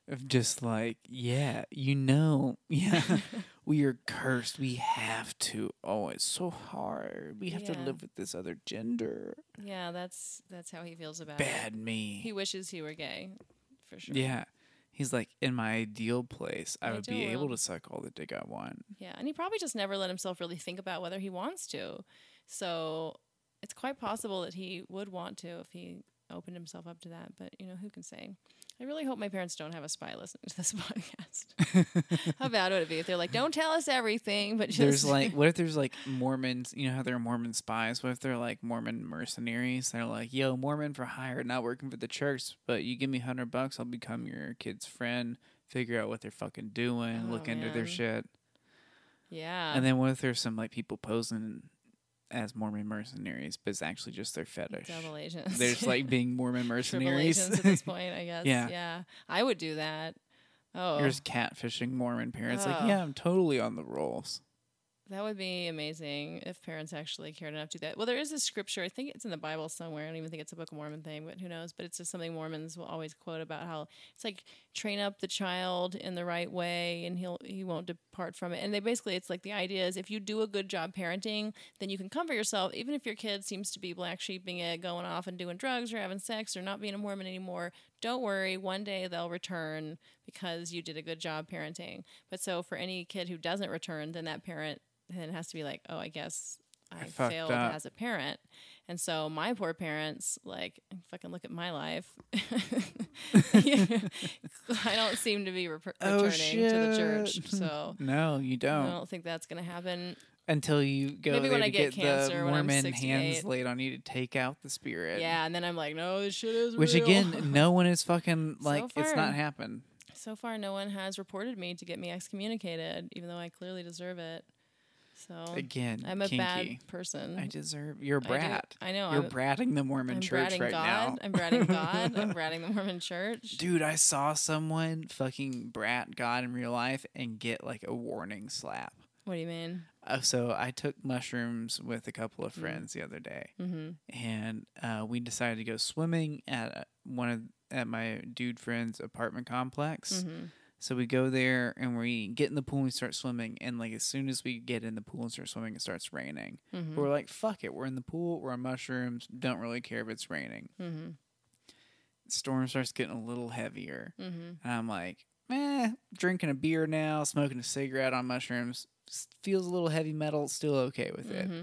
Of just like, yeah, you know, yeah, we are cursed. We have to. Oh, it's so hard. We have to live with this other gender. Yeah, that's that's how he feels about Bad it. me. He wishes he were gay, for sure. Yeah. He's like, in my ideal place, I would be able to suck all the dick I want. Yeah, and he probably just never let himself really think about whether he wants to. So it's quite possible that he would want to if he opened himself up to that. But you know, who can say? I really hope my parents don't have a spy listening to this podcast. how bad would it be if they're like, "Don't tell us everything," but just There's like, what if there's like Mormons? You know how there are Mormon spies? What if they're like Mormon mercenaries? They're like, yo, Mormon for hire, not working for the church, but you give me hundred bucks, I'll become your kid's friend, figure out what they're fucking doing, Oh, look into their shit. yeah, And then what if there's some like people posing as Mormon mercenaries, but it's actually just their fetish? double agents. They're just like being Mormon triple mercenaries. agents at this point. I guess. Yeah. yeah, I would do that. Oh, There's catfishing Mormon parents. Like, Oh. yeah, I'm totally on the rolls. That would be amazing if parents actually cared enough to do that. Well, there is a scripture. I think it's in the Bible somewhere. I don't even think it's a Book of Mormon thing, but who knows? But it's just something Mormons will always quote about how it's like train up the child in the right way, and he'll he won't depart from it. And they basically, it's like the idea is if you do a good job parenting, then you can comfort yourself, even if your kid seems to be black sheeping it, eh, going off and doing drugs or having sex or not being a Mormon anymore. Don't worry, one day they'll return because you did a good job parenting. But so for any kid who doesn't return, then that parent then has to be like, oh, I guess I, fucked failed up. as a parent. And so my poor parents, like, fucking look at my life. I don't seem to be re- Oh, returning to the church. So No, you don't. I don't think that's going to happen. Until you go Maybe when to I get get, cancer the Mormon 68. hands laid on you to take out the spirit. Yeah. And then I'm like, no, this shit is Which real. again, no one is fucking So like it's not happened. so far, no one has reported me to get me excommunicated, even though I clearly deserve it. So Again, I'm a kinky. bad person. I deserve. You're a brat. I know, You're I'm- bratting the Mormon I'm church right God. now. I'm bratting God. I'm bratting the Mormon church. Dude, I saw someone fucking brat God in real life and get like a warning slap. What do you mean? Uh, so I took mushrooms with a couple of friends the other day, Mm-hmm. and uh, we decided to go swimming at uh, one of at my dude friend's apartment complex. Mm-hmm. So we go there and we get in the pool and we start swimming. And like as soon as we get in the pool and start swimming, it starts raining. Mm-hmm. We're like, fuck it, we're in the pool, we're on mushrooms, don't really care if it's raining. Mm-hmm. Storm starts getting a little heavier, Mm-hmm. and I'm like, eh, drinking a beer now, smoking a cigarette on mushrooms, feels a little heavy metal, still okay with it. Mm-hmm.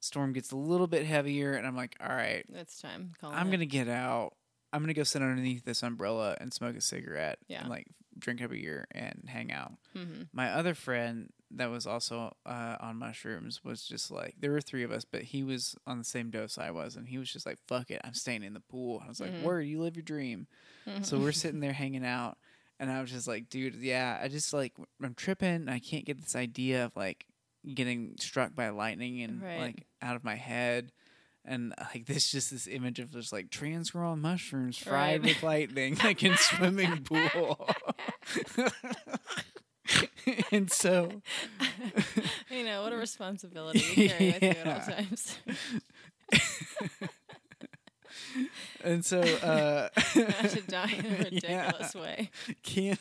Storm gets a little bit heavier, and I'm like, all right, It's time. Calling I'm it. gonna get out. I'm gonna go sit underneath this umbrella and smoke a cigarette Yeah. and like drink a beer and hang out. Mm-hmm. My other friend that was also uh, on mushrooms was just like there were three of us, but he was on the same dose I was, and he was just like, "Fuck it, I'm staying in the pool." I was like, Mhm. "Word, you live your dream." So we're sitting there hanging out, and I was just like, "Dude, yeah, I just like I'm tripping. and I can't get this idea of like getting struck by lightning and Right. like out of my head." And uh, like this, just this image of just like trans girl mushrooms fried Right. with lightning, like in swimming pool. and so You know what a responsibility you carry with you at all times. And so uh to die in a Yeah. ridiculous way. can't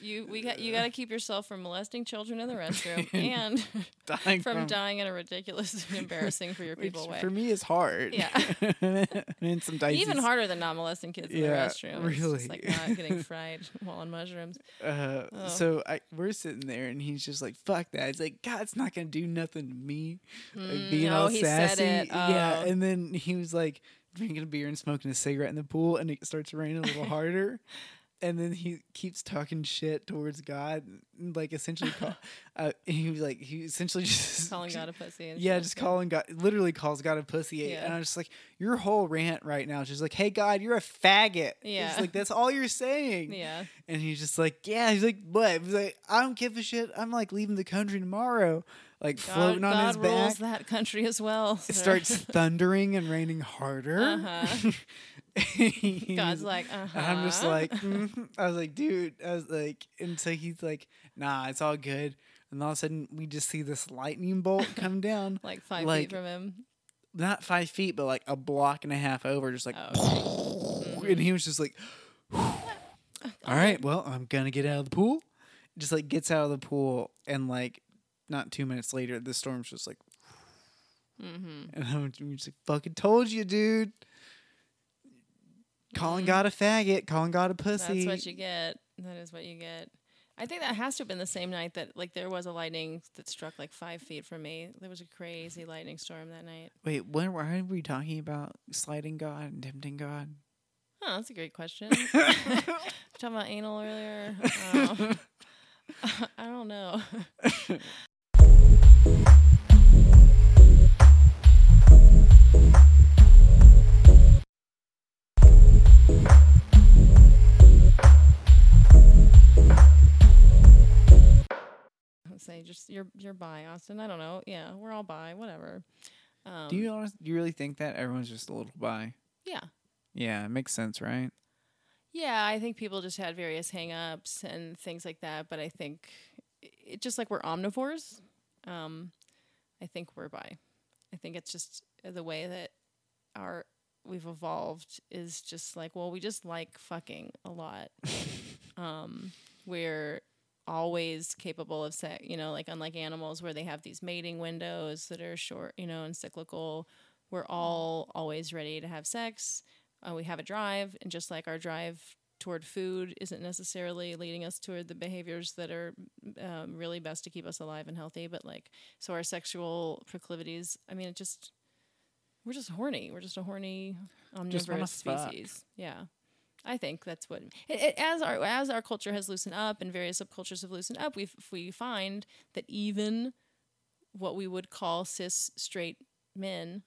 You we got you got to keep yourself from molesting children in the restroom and dying from from, dying in a ridiculous and embarrassing for your people way. for me is hard Yeah. and sometimes Even harder than not molesting kids in the Yeah, restroom. It's really. just like not getting fried while on mushrooms. uh Oh. so I we're sitting there and he's just like fuck that it's like God it's not gonna do nothing to me like Mm, being oh, all he said sassy it. yeah Oh. and then he was like drinking a beer and smoking a cigarette in the pool and it starts raining a little harder and then he keeps talking shit towards God, and, like essentially, call, uh, he was like he essentially just Calling God a pussy. Yeah, just calling God, literally calls God a pussy, Yeah. and I'm just like, your whole rant right now is just like, hey God, you're a faggot. Yeah. it's like that's all you're saying. Yeah. and he's just like, yeah, he's like, what? He's like, I don't give a shit. I'm like leaving the country tomorrow, like God, floating on God his rules that country as well. It starts thundering and raining harder. Uh-huh. God's like, uh-huh. I'm just like, mhm. I was like, dude, I was like, and so he's like, nah, it's all good. And all of a sudden, we just see this lightning bolt come down, like five like- feet from him. not five feet, but like a block and a half over, just like, Oh, and he was just like, all right, well, I'm gonna get out of the pool. Just like gets out of the pool, and like, not two minutes later, the storm's just like, mm-hmm. and I'm just like, fucking told you, dude. Calling Mhm. God a faggot, calling God a pussy. That's what you get. That is what you get. I think that has to have been the same night that like there was a lightning that struck like five feet from me. There was a crazy lightning storm that night. Wait, when why were we talking about sliding God and tempting God? Oh, that's a great question. talking about anal earlier. Um, I don't know. Say just you're you're bi, Austin. I don't know. Yeah, we're all bi. Whatever. Um, do you honest, do you really think that everyone's just a little bi? Yeah. Yeah, it makes sense, right? Yeah, I think people just had various hang-ups and things like that, but I think it just like we're omnivores. Um, I think we're bi. I think it's just the way that our we've evolved is just like, well, we just like fucking a lot. um, we're always capable of sex, you know, like unlike animals where they have these mating windows that are short, you know, and cyclical. We're all always ready to have sex. Uh, we have a drive, and just like our drive toward food isn't necessarily leading us toward the behaviors that are um, really best to keep us alive and healthy, but like, so our sexual proclivities, I mean, it just, we're just horny. We're just a horny Just omnivorous fuck. species. Yeah. I think that's what it, it, as our as our culture has loosened up and various subcultures have loosened up. We we find that even what we would call cis straight men,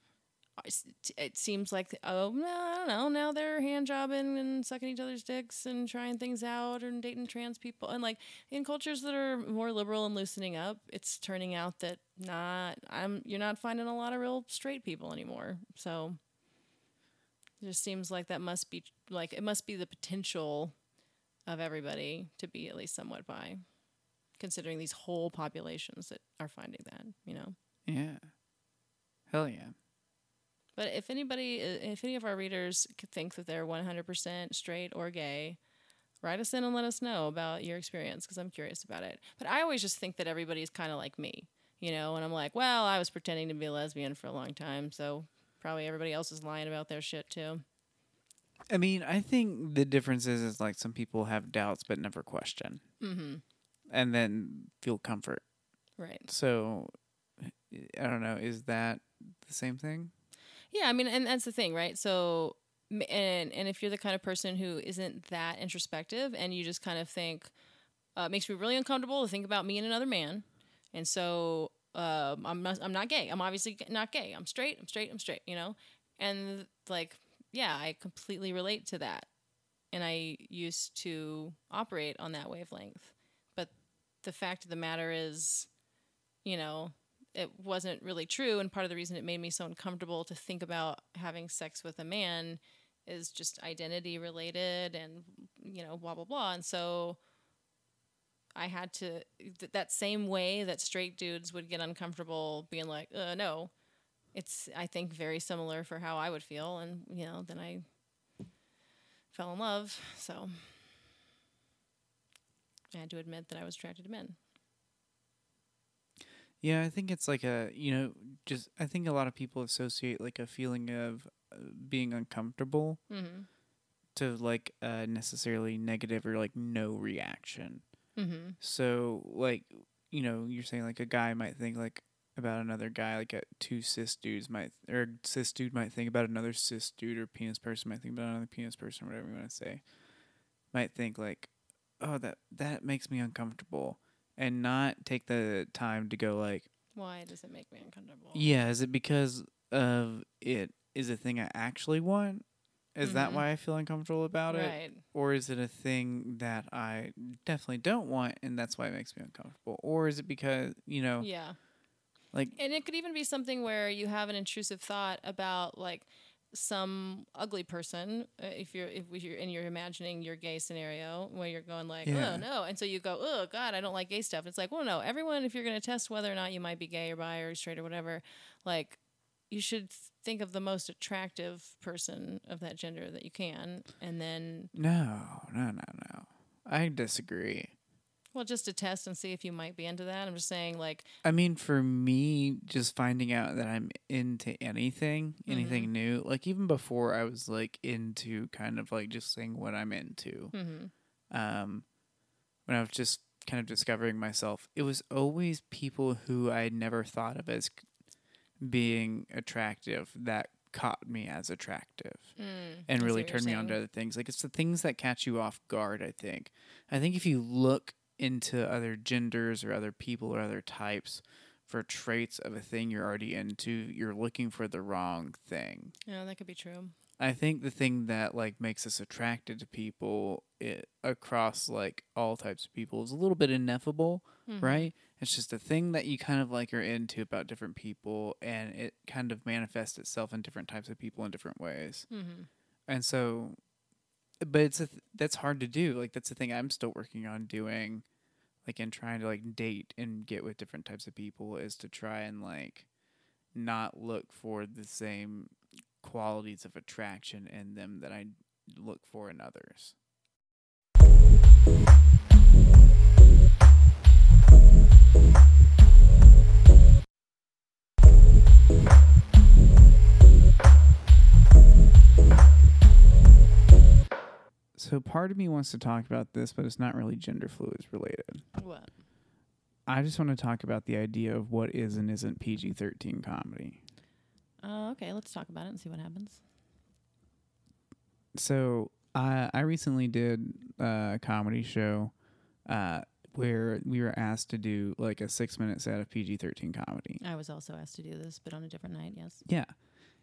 it seems like oh no, I don't know now they're hand jobbing and sucking each other's dicks and trying things out and dating trans people and like in cultures that are more liberal and loosening up, it's turning out that not I'm you're not finding a lot of real straight people anymore. So it just seems like that must be like it must be the potential of everybody to be at least somewhat bi. considering these whole populations that are finding that, you know. Yeah. Hell yeah. But if anybody, if any of our readers could think that they're 100% straight or gay, write us in and let us know about your experience because I'm curious about it. But I always just think that everybody's kind of like me, you know, and I'm like, well, I was pretending to be a lesbian for a long time, so probably everybody else is lying about their shit too. I mean, I think the difference is, is like some people have doubts but never question, Mm-hmm. and then feel comfort. Right. So, I don't know. Is that the same thing? Yeah, I mean, and that's the thing, right? So, and and if you're the kind of person who isn't that introspective, and you just kind of think, uh, it makes me really uncomfortable to think about me and another man, and so um, I'm not I'm not gay. I'm obviously not gay. I'm straight. I'm straight. I'm straight. You know, and like, yeah, I completely relate to that, and I used to operate on that wavelength, but the fact of the matter is, you know, it wasn't really true and part of the reason it made me so uncomfortable to think about having sex with a man is just identity related and you know blah blah blah and so i had to th- that same way that straight dudes would get uncomfortable being like uh, no it's i think very similar for how i would feel and you know then i fell in love so i had to admit that i was attracted to men Yeah, I think it's like a, you know, just I think a lot of people associate like a feeling of uh, being uncomfortable mm-hmm. to like uh, necessarily negative or like no reaction. Mm-hmm. So like, you know, you're saying like a guy might think like about another guy, like a two cis dudes might or a cis dude might think about another cis dude or penis person might think about another penis person, or whatever you want to say. Might think like, oh that that makes me uncomfortable, and not take the time to go like, Why does it make me uncomfortable? yeah, is it because of it is a thing I actually want? Is that Mhm. why I feel uncomfortable about it? right. Or is it a thing that I definitely don't want and that's why it makes me uncomfortable? Or is it because, you know, Yeah. like And it could even be something where you have an intrusive thought about like some ugly person uh, if you're if you're and you're imagining your gay scenario where you're going like Yeah. oh no and so you go oh god I don't like gay stuff it's like well no everyone if you're going to test whether or not you might be gay or bi or straight or whatever like you should think of the most attractive person of that gender that you can and then no, no, no, no. I disagree. well just to test and see if you might be into that I'm just saying like I mean, for me, just finding out that I'm into anything, anything Mm-hmm. new, like even before I was like into kind of like just saying what I'm into, mhm, um, when I was just kind of discovering myself, it was always people who I had never thought of as being attractive that caught me as attractive mm, and really turned me on to other things. Like it's the things that catch you off guard, I think. I think if you look into other genders or other people or other types for traits of a thing you're already into, you're looking for the wrong thing. yeah that could be true I think the thing that like makes us attracted to people it, across like all types of people is a little bit ineffable, Mhm. right? It's just a thing that you kind of like are into about different people, and it kind of manifests itself in different types of people in different ways. Mhm. And so, but it's a th- that's hard to do. Like that's the thing I'm still working on doing, like in trying to like date and get with different types of people is to try and like not look for the same qualities of attraction in them that I look for in others. So part of me wants to talk about this, but it's not really gender fluids related. what I just want to talk about the idea of what is and isn't PG thirteen comedy. Uh, okay, let's talk about it and see what happens. So I I recently did a comedy show uh, where we were asked to do like a six minute set of PG thirteen comedy. I was also asked to do this, but on a different night. Yes. Yeah.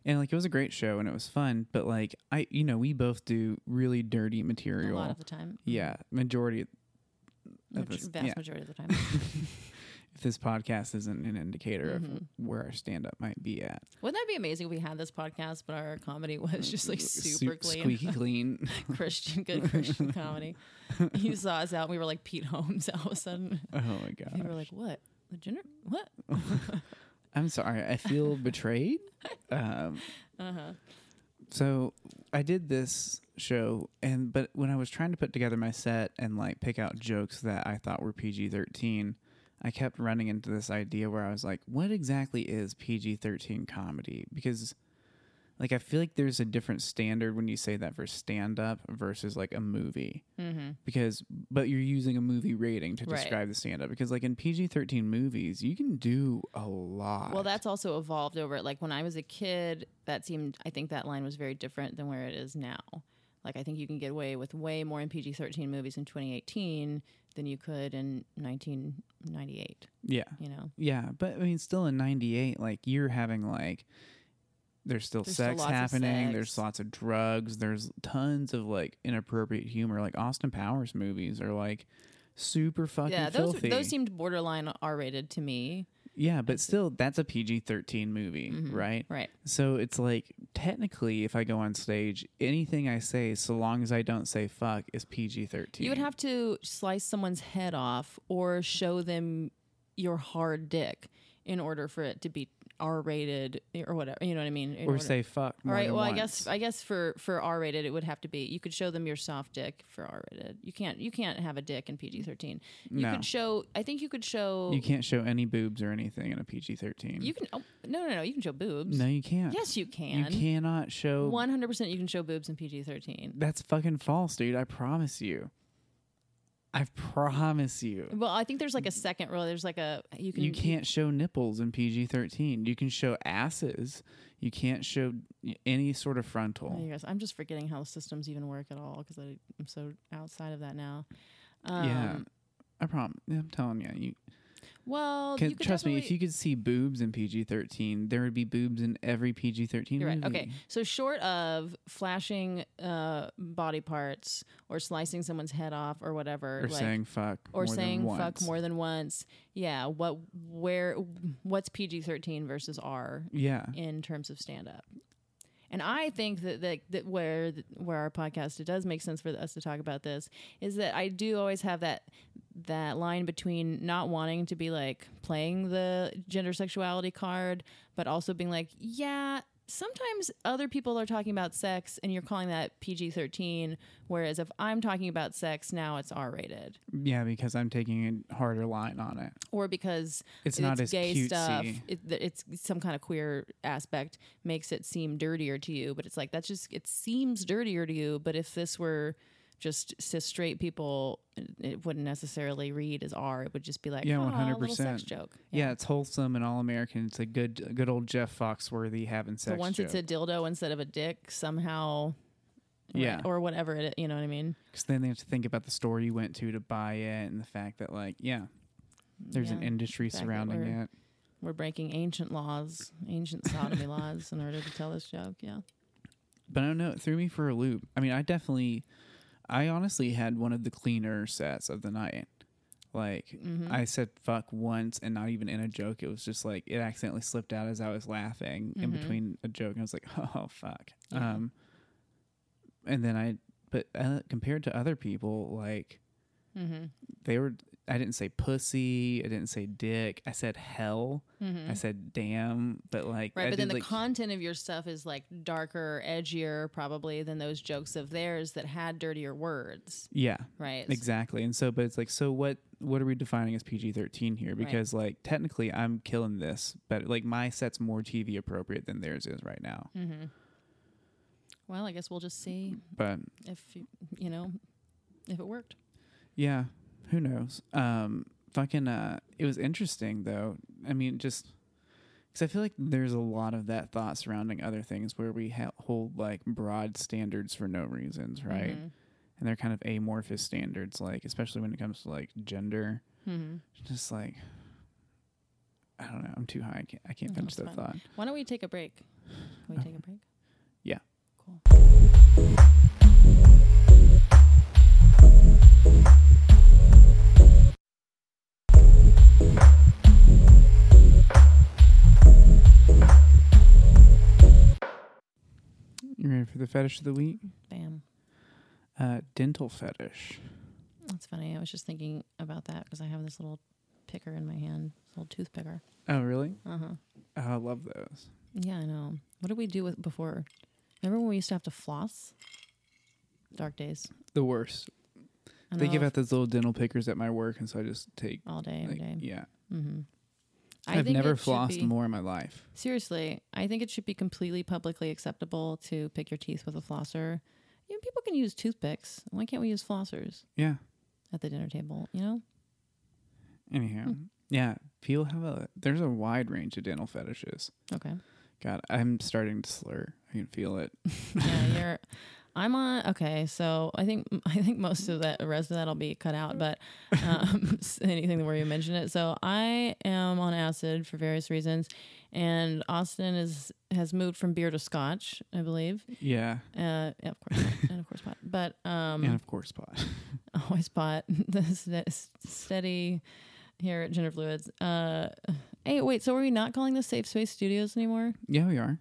And like it was a great show and it was fun, but like I you know, we both do really dirty material. A lot of the time. yeah, majority of Maj- this- vast yeah. majority of the time. this podcast isn't an indicator Mm-hmm. of where our stand up might be at. Wouldn't that be amazing if we had this podcast, but our comedy was just like super Su- clean, squeaky clean. Christian, good Christian comedy? You saw us out, and we were like Pete Holmes all of a sudden. oh my We were like, what? The gender? What? I'm sorry. I feel betrayed. Um, Uh huh. so I did this show, and but when I was trying to put together my set and like pick out jokes that I thought were PG thirteen, I kept running into this idea where I was like, what exactly is PG thirteen comedy? Because like I feel like there's a different standard when you say that for stand up versus like a movie. Mm-hmm. Because but you're using a movie rating to Right. describe the stand up because like in PG thirteen movies, you can do a lot. Well, that's also evolved over. it. Like when I was a kid, that seemed. I think that line was very different than where it is now. Like I think you can get away with way more in PG thirteen movies in 2018 than you could in 1998. yeah. You know. Yeah, but I mean, still in '98, like you're having like there's still There's sex of happening. sex. There's lots of drugs. There's tons of like inappropriate humor. Like Austin Powers movies are like super fucking yeah, those filthy. those seemed borderline R rated to me. Yeah, but still, that's a PG-13 movie, right? Mm-hmm. Right. So it's like technically, if I go on stage, anything I say, so long as I don't say fuck, is PG-13. You would have to slice someone's head off or show them your hard dick in order for it to be R rated or whatever. You know what I mean? In or order- say fuck. All right. Well, I guess I guess for for R rated, it would have to be. You could show them your soft dick for R rated. You can't you can't have a dick in PG thirteen. You No. could show. I think you could show. you can't show any boobs or anything in a PG-13. You can. Oh, no, no, no. You can show boobs. no, you can't. Yes, you can. You cannot show One hundred percent. You can show boobs in PG thirteen. That's fucking false, dude. I promise you. I promise you. Well, I think there's like a second rule. There's like a you can. You can't show nipples in PG 13. You can show asses. You can't show any sort of Oh, frontal. you guys, I'm just forgetting how the systems even work at all because I'm so outside of that now. yeah. Um, I promise. I'm telling you. you Well, 'cause you could trust me, if you could see boobs in PG 13, there would be boobs in every PG 13 You're movie. right. Okay. So short of flashing uh, body parts or slicing someone's head off or whatever, Or like- saying fuck. or more saying than fuck more than once, yeah. What where what's PG thirteen versus R Yeah. in terms of stand up? And I think that, that, that where where our podcast it does make sense for us to talk about this is that I do always have that that line between not wanting to be like playing the gender sexuality card, but also being like, yeah, sometimes other people are talking about sex and you're calling that PG thirteen, whereas if I'm talking about sex now it's R rated, Yeah, because I'm taking a harder line on it. or because It's not as gay cutesy. stuff. It, it's some kind of queer aspect makes it seem dirtier to you, but it's like that's just it seems dirtier to you. But if this were just cis straight people, it, wouldn't necessarily read as R. It would just be like Yeah, 100%. sex joke. Yeah. it's wholesome and all American. It's a good good old Jeff Foxworthy having sex. So once joke. it's a dildo instead of a dick, somehow. Yeah. right, or whatever it. You know what I mean? Because then they have to think about the store you went to to buy it and the fact that, like, yeah, there's an industry surrounding we're- it. We're breaking ancient laws, ancient sodomy laws, in order to tell this joke. Yeah. But I don't know. It threw me for a loop. I mean, I definitely, I honestly had one of the cleaner sets of the night. Like, Mm-hmm. I said fuck once and not even in a joke. It was just like, it accidentally slipped out as I was laughing in Mm-hmm. between a joke. And I was like, oh, fuck. Um, and then I, but uh, compared to other people, like, Mm-hmm. they were I didn't say pussy, I didn't say dick, I said hell, I said damn, but like Mm-hmm. Right, I but then the like, content of your stuff is like darker, edgier, probably than those jokes of theirs that had dirtier words, yeah. right? Exactly. And so but it's like so what what are we defining as PG-13 here because like technically I'm killing this, but like my set's more TV appropriate than theirs is right now. Mm-hmm. Well, I guess we'll just see But if you, you know if it worked. yeah, who knows. Um fucking uh it was interesting though. I mean just cuz I feel like there's a lot of that thought surrounding other things where we ha- hold like broad standards for no reasons, right? Mhm. and they're kind of amorphous standards like especially when it comes to like gender Mhm. just like i don't know i'm too high i can't, I can't finish that fine. thought Why don't we take a break? Can we take a break? yeah Cool. Fetish of the week? Bam. Uh, dental fetish. That's funny. I was just thinking about that because I have this little picker in my hand, this little tooth picker. Oh, really? Uh huh. Oh, I love those. Yeah, I know. What did we do with before? Remember when we used to have to floss? Dark days. The worst. I They know, give out those little dental pickers at my work, and so I just take. all day, every Like, day. yeah, Mm-hmm. I've never flossed more in my life. Seriously, I think it should be completely publicly acceptable to pick your teeth with a flosser. You know, people can use toothpicks. Why can't we use flossers Yeah. at the dinner table? You know? Anyhow, Hmm. yeah, people have a. There's a wide range of dental fetishes. Okay. God, I'm starting to slur. I can feel it. yeah, you're. I'm on. Okay, so I think I think most of that, the rest of that'll be cut out. But um, anything where you mention it. So I am on acid for various reasons, and Austin is has moved from beer to Scotch, I believe. Yeah, Uh, yeah, of course, and of course pot. But um, and of course, pot. always pot. the st- steady here at Gender Fluids. Uh, hey, wait. So are we not calling this Safe Space Studios anymore? yeah, we are.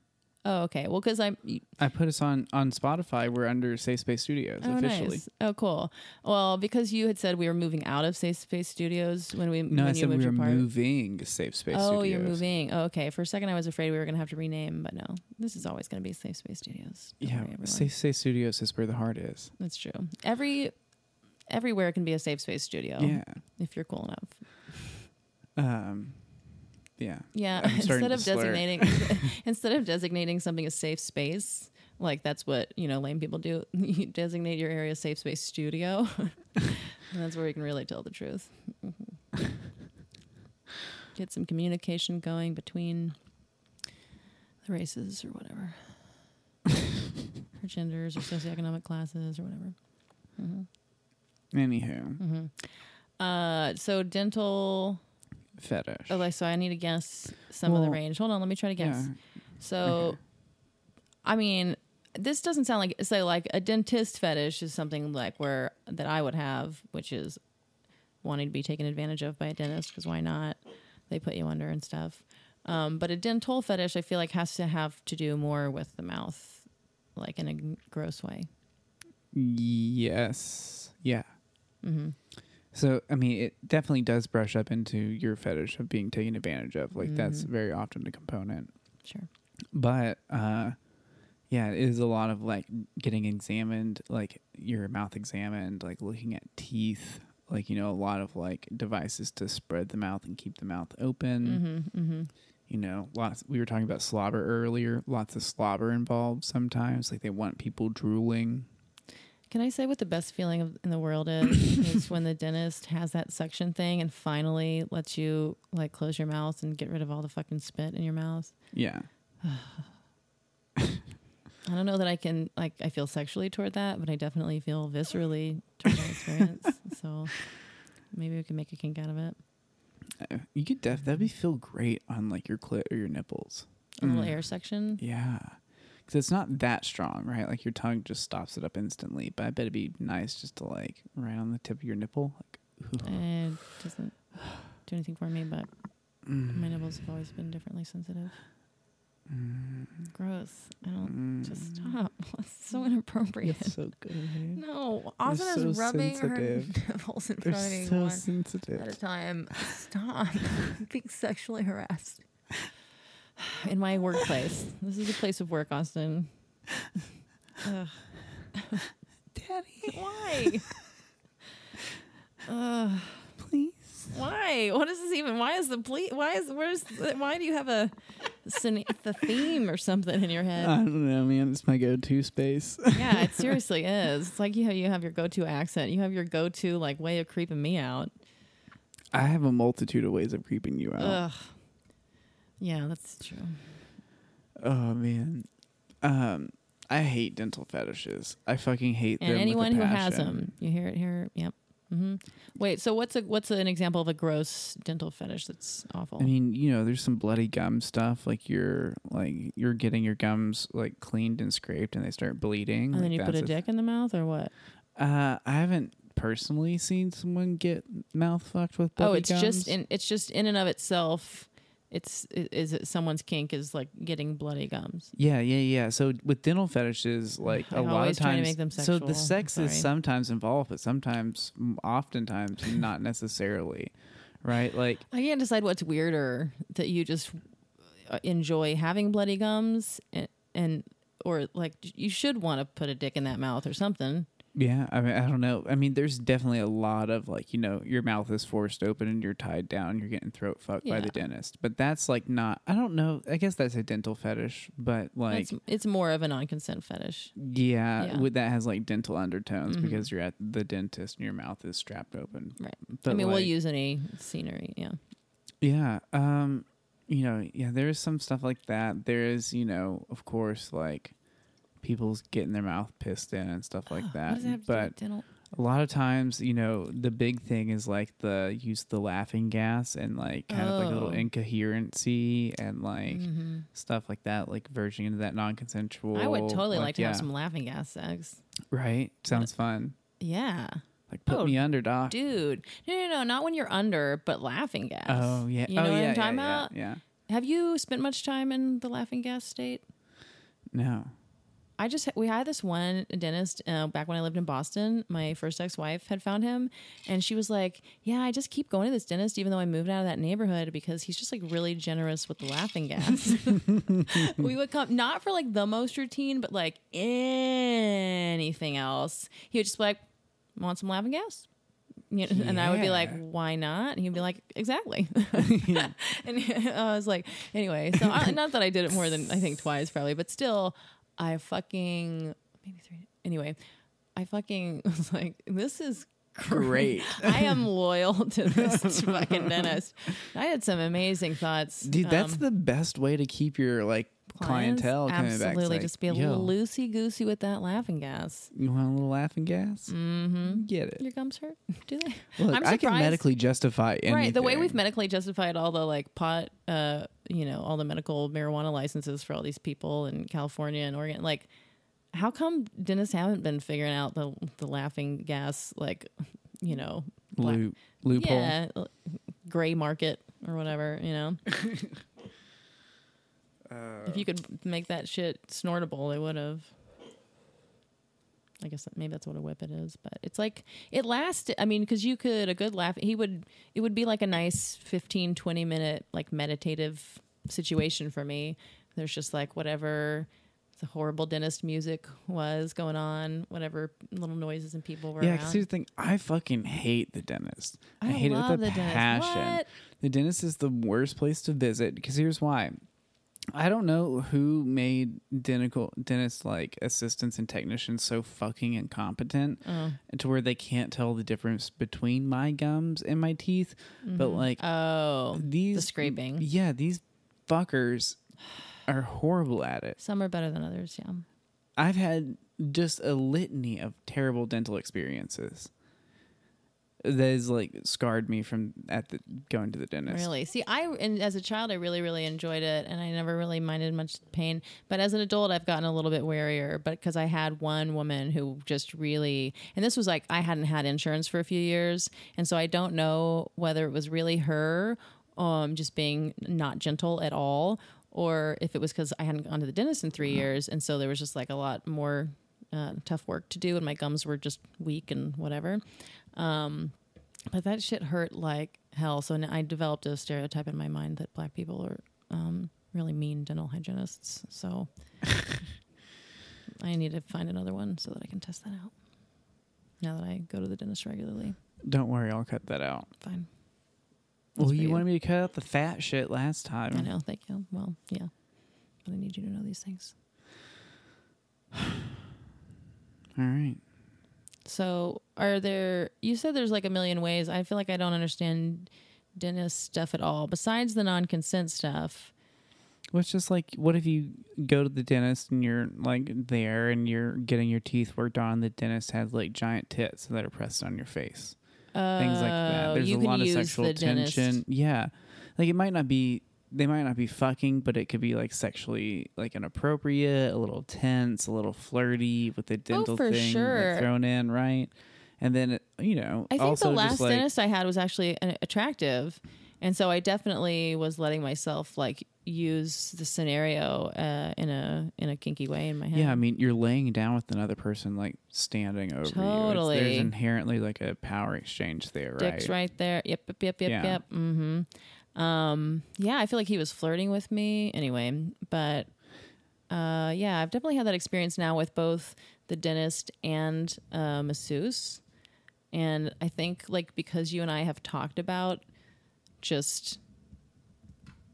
Oh, okay. Well, because I'm. I put us on on Spotify. We're under Safe Space Studios Oh, officially. nice. Oh, cool. Well, because you had said we were moving out of Safe Space Studios when we No, when I said we were moving Safe Space Studios. Oh, Studios. you're moving. Oh, okay. For a second, I was afraid we were going to have to rename, but no, this is always going to be Safe Space Studios. Don't Yeah, worry. Safe Space Studios is where the heart is. That's true. Every everywhere can be a safe space studio. Yeah. if you're cool enough. Um. Yeah. Yeah, instead of designating instead of designating something a safe space, like that's what you know lame people do. You designate your area safe space studio, and that's where you can really tell the truth. Mhm. Get some communication going between the races or whatever, or genders or socioeconomic classes or whatever. Anywho, Mm-hmm. Uh, so dental. Fetish. Okay, so I need to guess some of the range. Hold on, let me try to guess. Yeah. So, Okay. I mean, this doesn't sound like say like a dentist fetish is something like where that I would have, which is wanting to be taken advantage of by a dentist because why not? They put you under and stuff. Um, but a dental fetish, I feel like has to have to do more with the mouth, like in a g- gross way. Yes. Yeah. hmm So, I mean, it definitely does brush up into your fetish of being taken advantage of. Like, that's Mhm. very often a component. Sure. But, uh, yeah, it is a lot of like getting examined, like your mouth examined, like looking at teeth, like, you know, a lot of like devices to spread the mouth and keep the mouth open. hmm hmm You know, lots, we were talking about slobber earlier, lots of slobber involved sometimes. Like, they want people drooling. Can I say what the best feeling of, in the world is? is when the dentist has that suction thing and finally lets you like close your mouth and get rid of all the fucking spit in your mouth. Yeah. I don't know that I can like I feel sexually toward that, but I definitely feel viscerally toward that experience. so maybe we can make a kink out of it. Uh, You could def that'd be feel great on like your clit or your nipples. A little Mm. air section. Yeah, because it's not that strong, right? Like your tongue just stops it up instantly. But I bet it'd be nice just to like right on the tip of your nipple. Like. It doesn't do anything for me, but Mm. my nipples have always been differently sensitive. Mm. Gross. I don't just Mm. stop. It's so inappropriate. It's so good. No, Austin so is rubbing sensitive. her nipples in They're front of so sensitive. at a time. Stop being sexually harassed in my workplace. This is a place of work, Austin. Ugh. Daddy, Why? Ugh. please. Why? What is this even? Why is the ple- Why is where's the, why do you have a the theme or something in your head? I don't know, man. It's my go-to space. yeah, it seriously is. It's like you have, you have your go-to accent. You have your go-to like way of creeping me out. I have a multitude of ways of creeping you out. Ugh. Yeah, that's true. Oh man, um, I hate dental fetishes. I fucking hate them. And a anyone who has them, you hear it here. Yep. hmm Wait. So what's a what's an example of a gross dental fetish that's awful? I mean, you know, there's some bloody gum stuff. Like you're like you're getting your gums like cleaned and scraped, and they start bleeding. and then you put that's a dick in the mouth or what? Uh, I haven't personally seen someone get mouth fucked with. Oh, it's gums. just in it's just in and of itself it's is it someone's kink is like getting bloody gums. Yeah, yeah, yeah. So with dental fetishes, like a lot of always trying to times, so the sex is sometimes involved, but sometimes, oftentimes, not necessarily, right? Like, I can't decide what's weirder that you just uh, enjoy having bloody gums and, and or like you should want to put a dick in that mouth or something. Yeah, I mean, I don't know. I mean, there's definitely a lot of like, you know, your mouth is forced open and you're tied down, you're getting throat fucked by the dentist, but that's like not. I don't know. I guess that's a dental fetish, but like, it's, it's more of a non-consent fetish. yeah, Yeah. with that has like dental undertones Mhm. because you're at the dentist and your mouth is strapped open. Right. But I mean, we'll like- use any scenery. Yeah. Yeah. Um, you know, yeah, there is some stuff like that. There is, you know, of course, like people's getting their mouth pissed in and stuff like that. that have to do But dental? a lot of times, you know, the big thing is like the use the laughing gas and like kind of like a little Oh. incoherency and like Mhm. stuff like that, like verging into that non-consensual. I would totally like, to yeah. have some laughing gas sex. Right. Sounds fun. Yeah. Like put Oh, me under, doc. Dude. No, no, no. Not when you're under, but laughing gas. Oh yeah. You know oh, what yeah, I'm talking yeah, about? Yeah. Have you spent much time in the laughing gas state? No. I just we had this one dentist uh, back when I lived in Boston. My first ex-wife had found him, and she was like, "Yeah, I just keep going to this dentist even though I moved out of that neighborhood because he's just like really generous with the laughing gas." we would come not for like the most routine, but like anything else. He would just be like, "Want some laughing gas?" You know, And I would be like, "Why not?" And he'd be like, "Exactly." and I was like, anyway, so I, not that I did it more than I think twice probably, but still, I fucking maybe three. Anyway, I fucking was like, this is Great. I am loyal to this fucking dentist. I had some amazing thoughts, Dude, that's um, the best way to keep your like clients. clientele coming back. It's Absolutely, like, just be a yo, little loosey goosey with that laughing gas. You want a little laughing gas? Mm-hmm. Get it. Your gums hurt? Do they? Look, I'm I can surprised- medically justify anything. Right, the way we've medically justified all the like pot, uh, you know, all the medical marijuana licenses for all these people in California and Oregon, like, how come dentists haven't been figuring out the the laughing gas, like, you know, black- Loop, loophole. yeah, l- gray market or whatever, you know? if you uh, could make that shit snortable, they would have. I guess that, maybe that's what a whippet is, but it's like it lasts. I mean, because you could a good laugh. He would. It would be like a nice 15, 20 minute like meditative situation for me. There's just like whatever the horrible dentist music was going on, whatever little noises and people were Yeah, because here's the thing. I fucking hate the dentist. I, I hate it with a passion. The dentist is the worst place to visit because here's why. I don't know who made dentical dentist like assistants and technicians so fucking incompetent Oh. to where they can't tell the difference between my gums and my teeth. But mm-hmm. like Oh, these the scraping. Yeah, these fuckers are horrible at it. Some are better than others. Yeah. I've had just a litany of terrible dental experiences that has like scarred me from at the going to the dentist. Really? See, I and as a child, I really, really enjoyed it, and I never really minded much pain. But as an adult, I've gotten a little bit warier. But because I had one woman who just really, and this was like I hadn't had insurance for a few years, and so I don't know whether it was really her, um, just being not gentle at all, or if it was because I hadn't gone to the dentist in 3 years, and so there was just like a lot more uh, tough work to do, and my gums were just weak and whatever. Um, but that shit hurt like hell. So I developed a stereotype in my mind that black people are um, really mean dental hygienists. So I need to find another one so that I can test that out. Now that I go to the dentist regularly, Don't worry, I'll cut that out. fine. well, you you. wanted me to cut out the fat shit last time. I know. Thank you. Well, yeah. But I need you to know these things. All right. So, are there? You said there's like a million ways. I feel like I don't understand dentist stuff at all. Besides the non-consent stuff, Well, it's just like, what if you go to the dentist and you're like there and you're getting your teeth worked on? The dentist has like giant tits that are pressed on your face. Things like that. Oh, There's a lot of sexual the dentist. tension. Yeah. Like it might not be, they might not be fucking, but it could be like sexually like inappropriate, a little tense, a little flirty with the dental Oh, thing like, thrown in, right? And then, it, you know, I think the last like, dentist I had was actually attractive, And so I definitely was letting myself like use the scenario uh, in a in a kinky way in my head. Yeah, I mean, you're laying down with another person, like standing over you. It's- Totally. There's inherently like a power exchange there, right? Dick's right there. Yep, yep, yep, yep, Yeah. yep. Mm-hmm. Um, yeah, I feel like he was flirting with me anyway. But uh, yeah, I've definitely had that experience now with both the dentist and uh, masseuse. And I think like because you and I have talked about just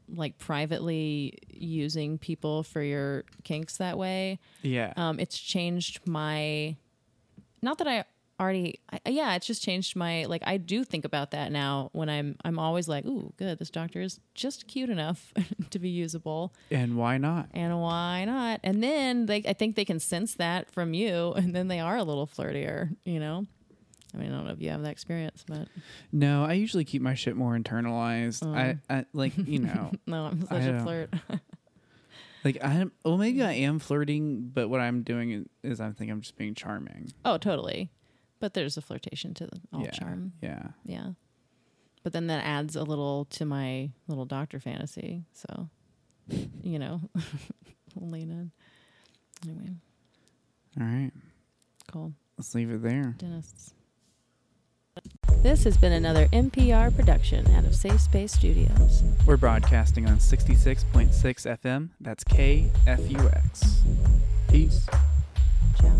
like privately using people for your kinks that way, Yeah. um, it's changed my not that i already I, yeah it's just changed my like i do think about that now when i'm i'm always like ooh good this doctor is just cute enough to be usable and why not? and why not and then they i think they can sense that from you and then they are a little flirtier you know i mean i don't know if you have that experience but No, I usually keep my shit more internalized. Oh. I, mm. I like you know, no i'm I such a flirt like I well maybe I am flirting, but what I'm doing is I think I'm just being charming. oh totally but there's a flirtation to the all yeah. charm Yeah. Yeah. But then that adds a little to my little doctor fantasy. So, you know, lean in. Anyway, All right. cool. Let's leave it there. Dentists. This has been another NPR production out of Safe Space Studios. We're broadcasting on 66.6 FM. That's KFUX. Peace. Ciao.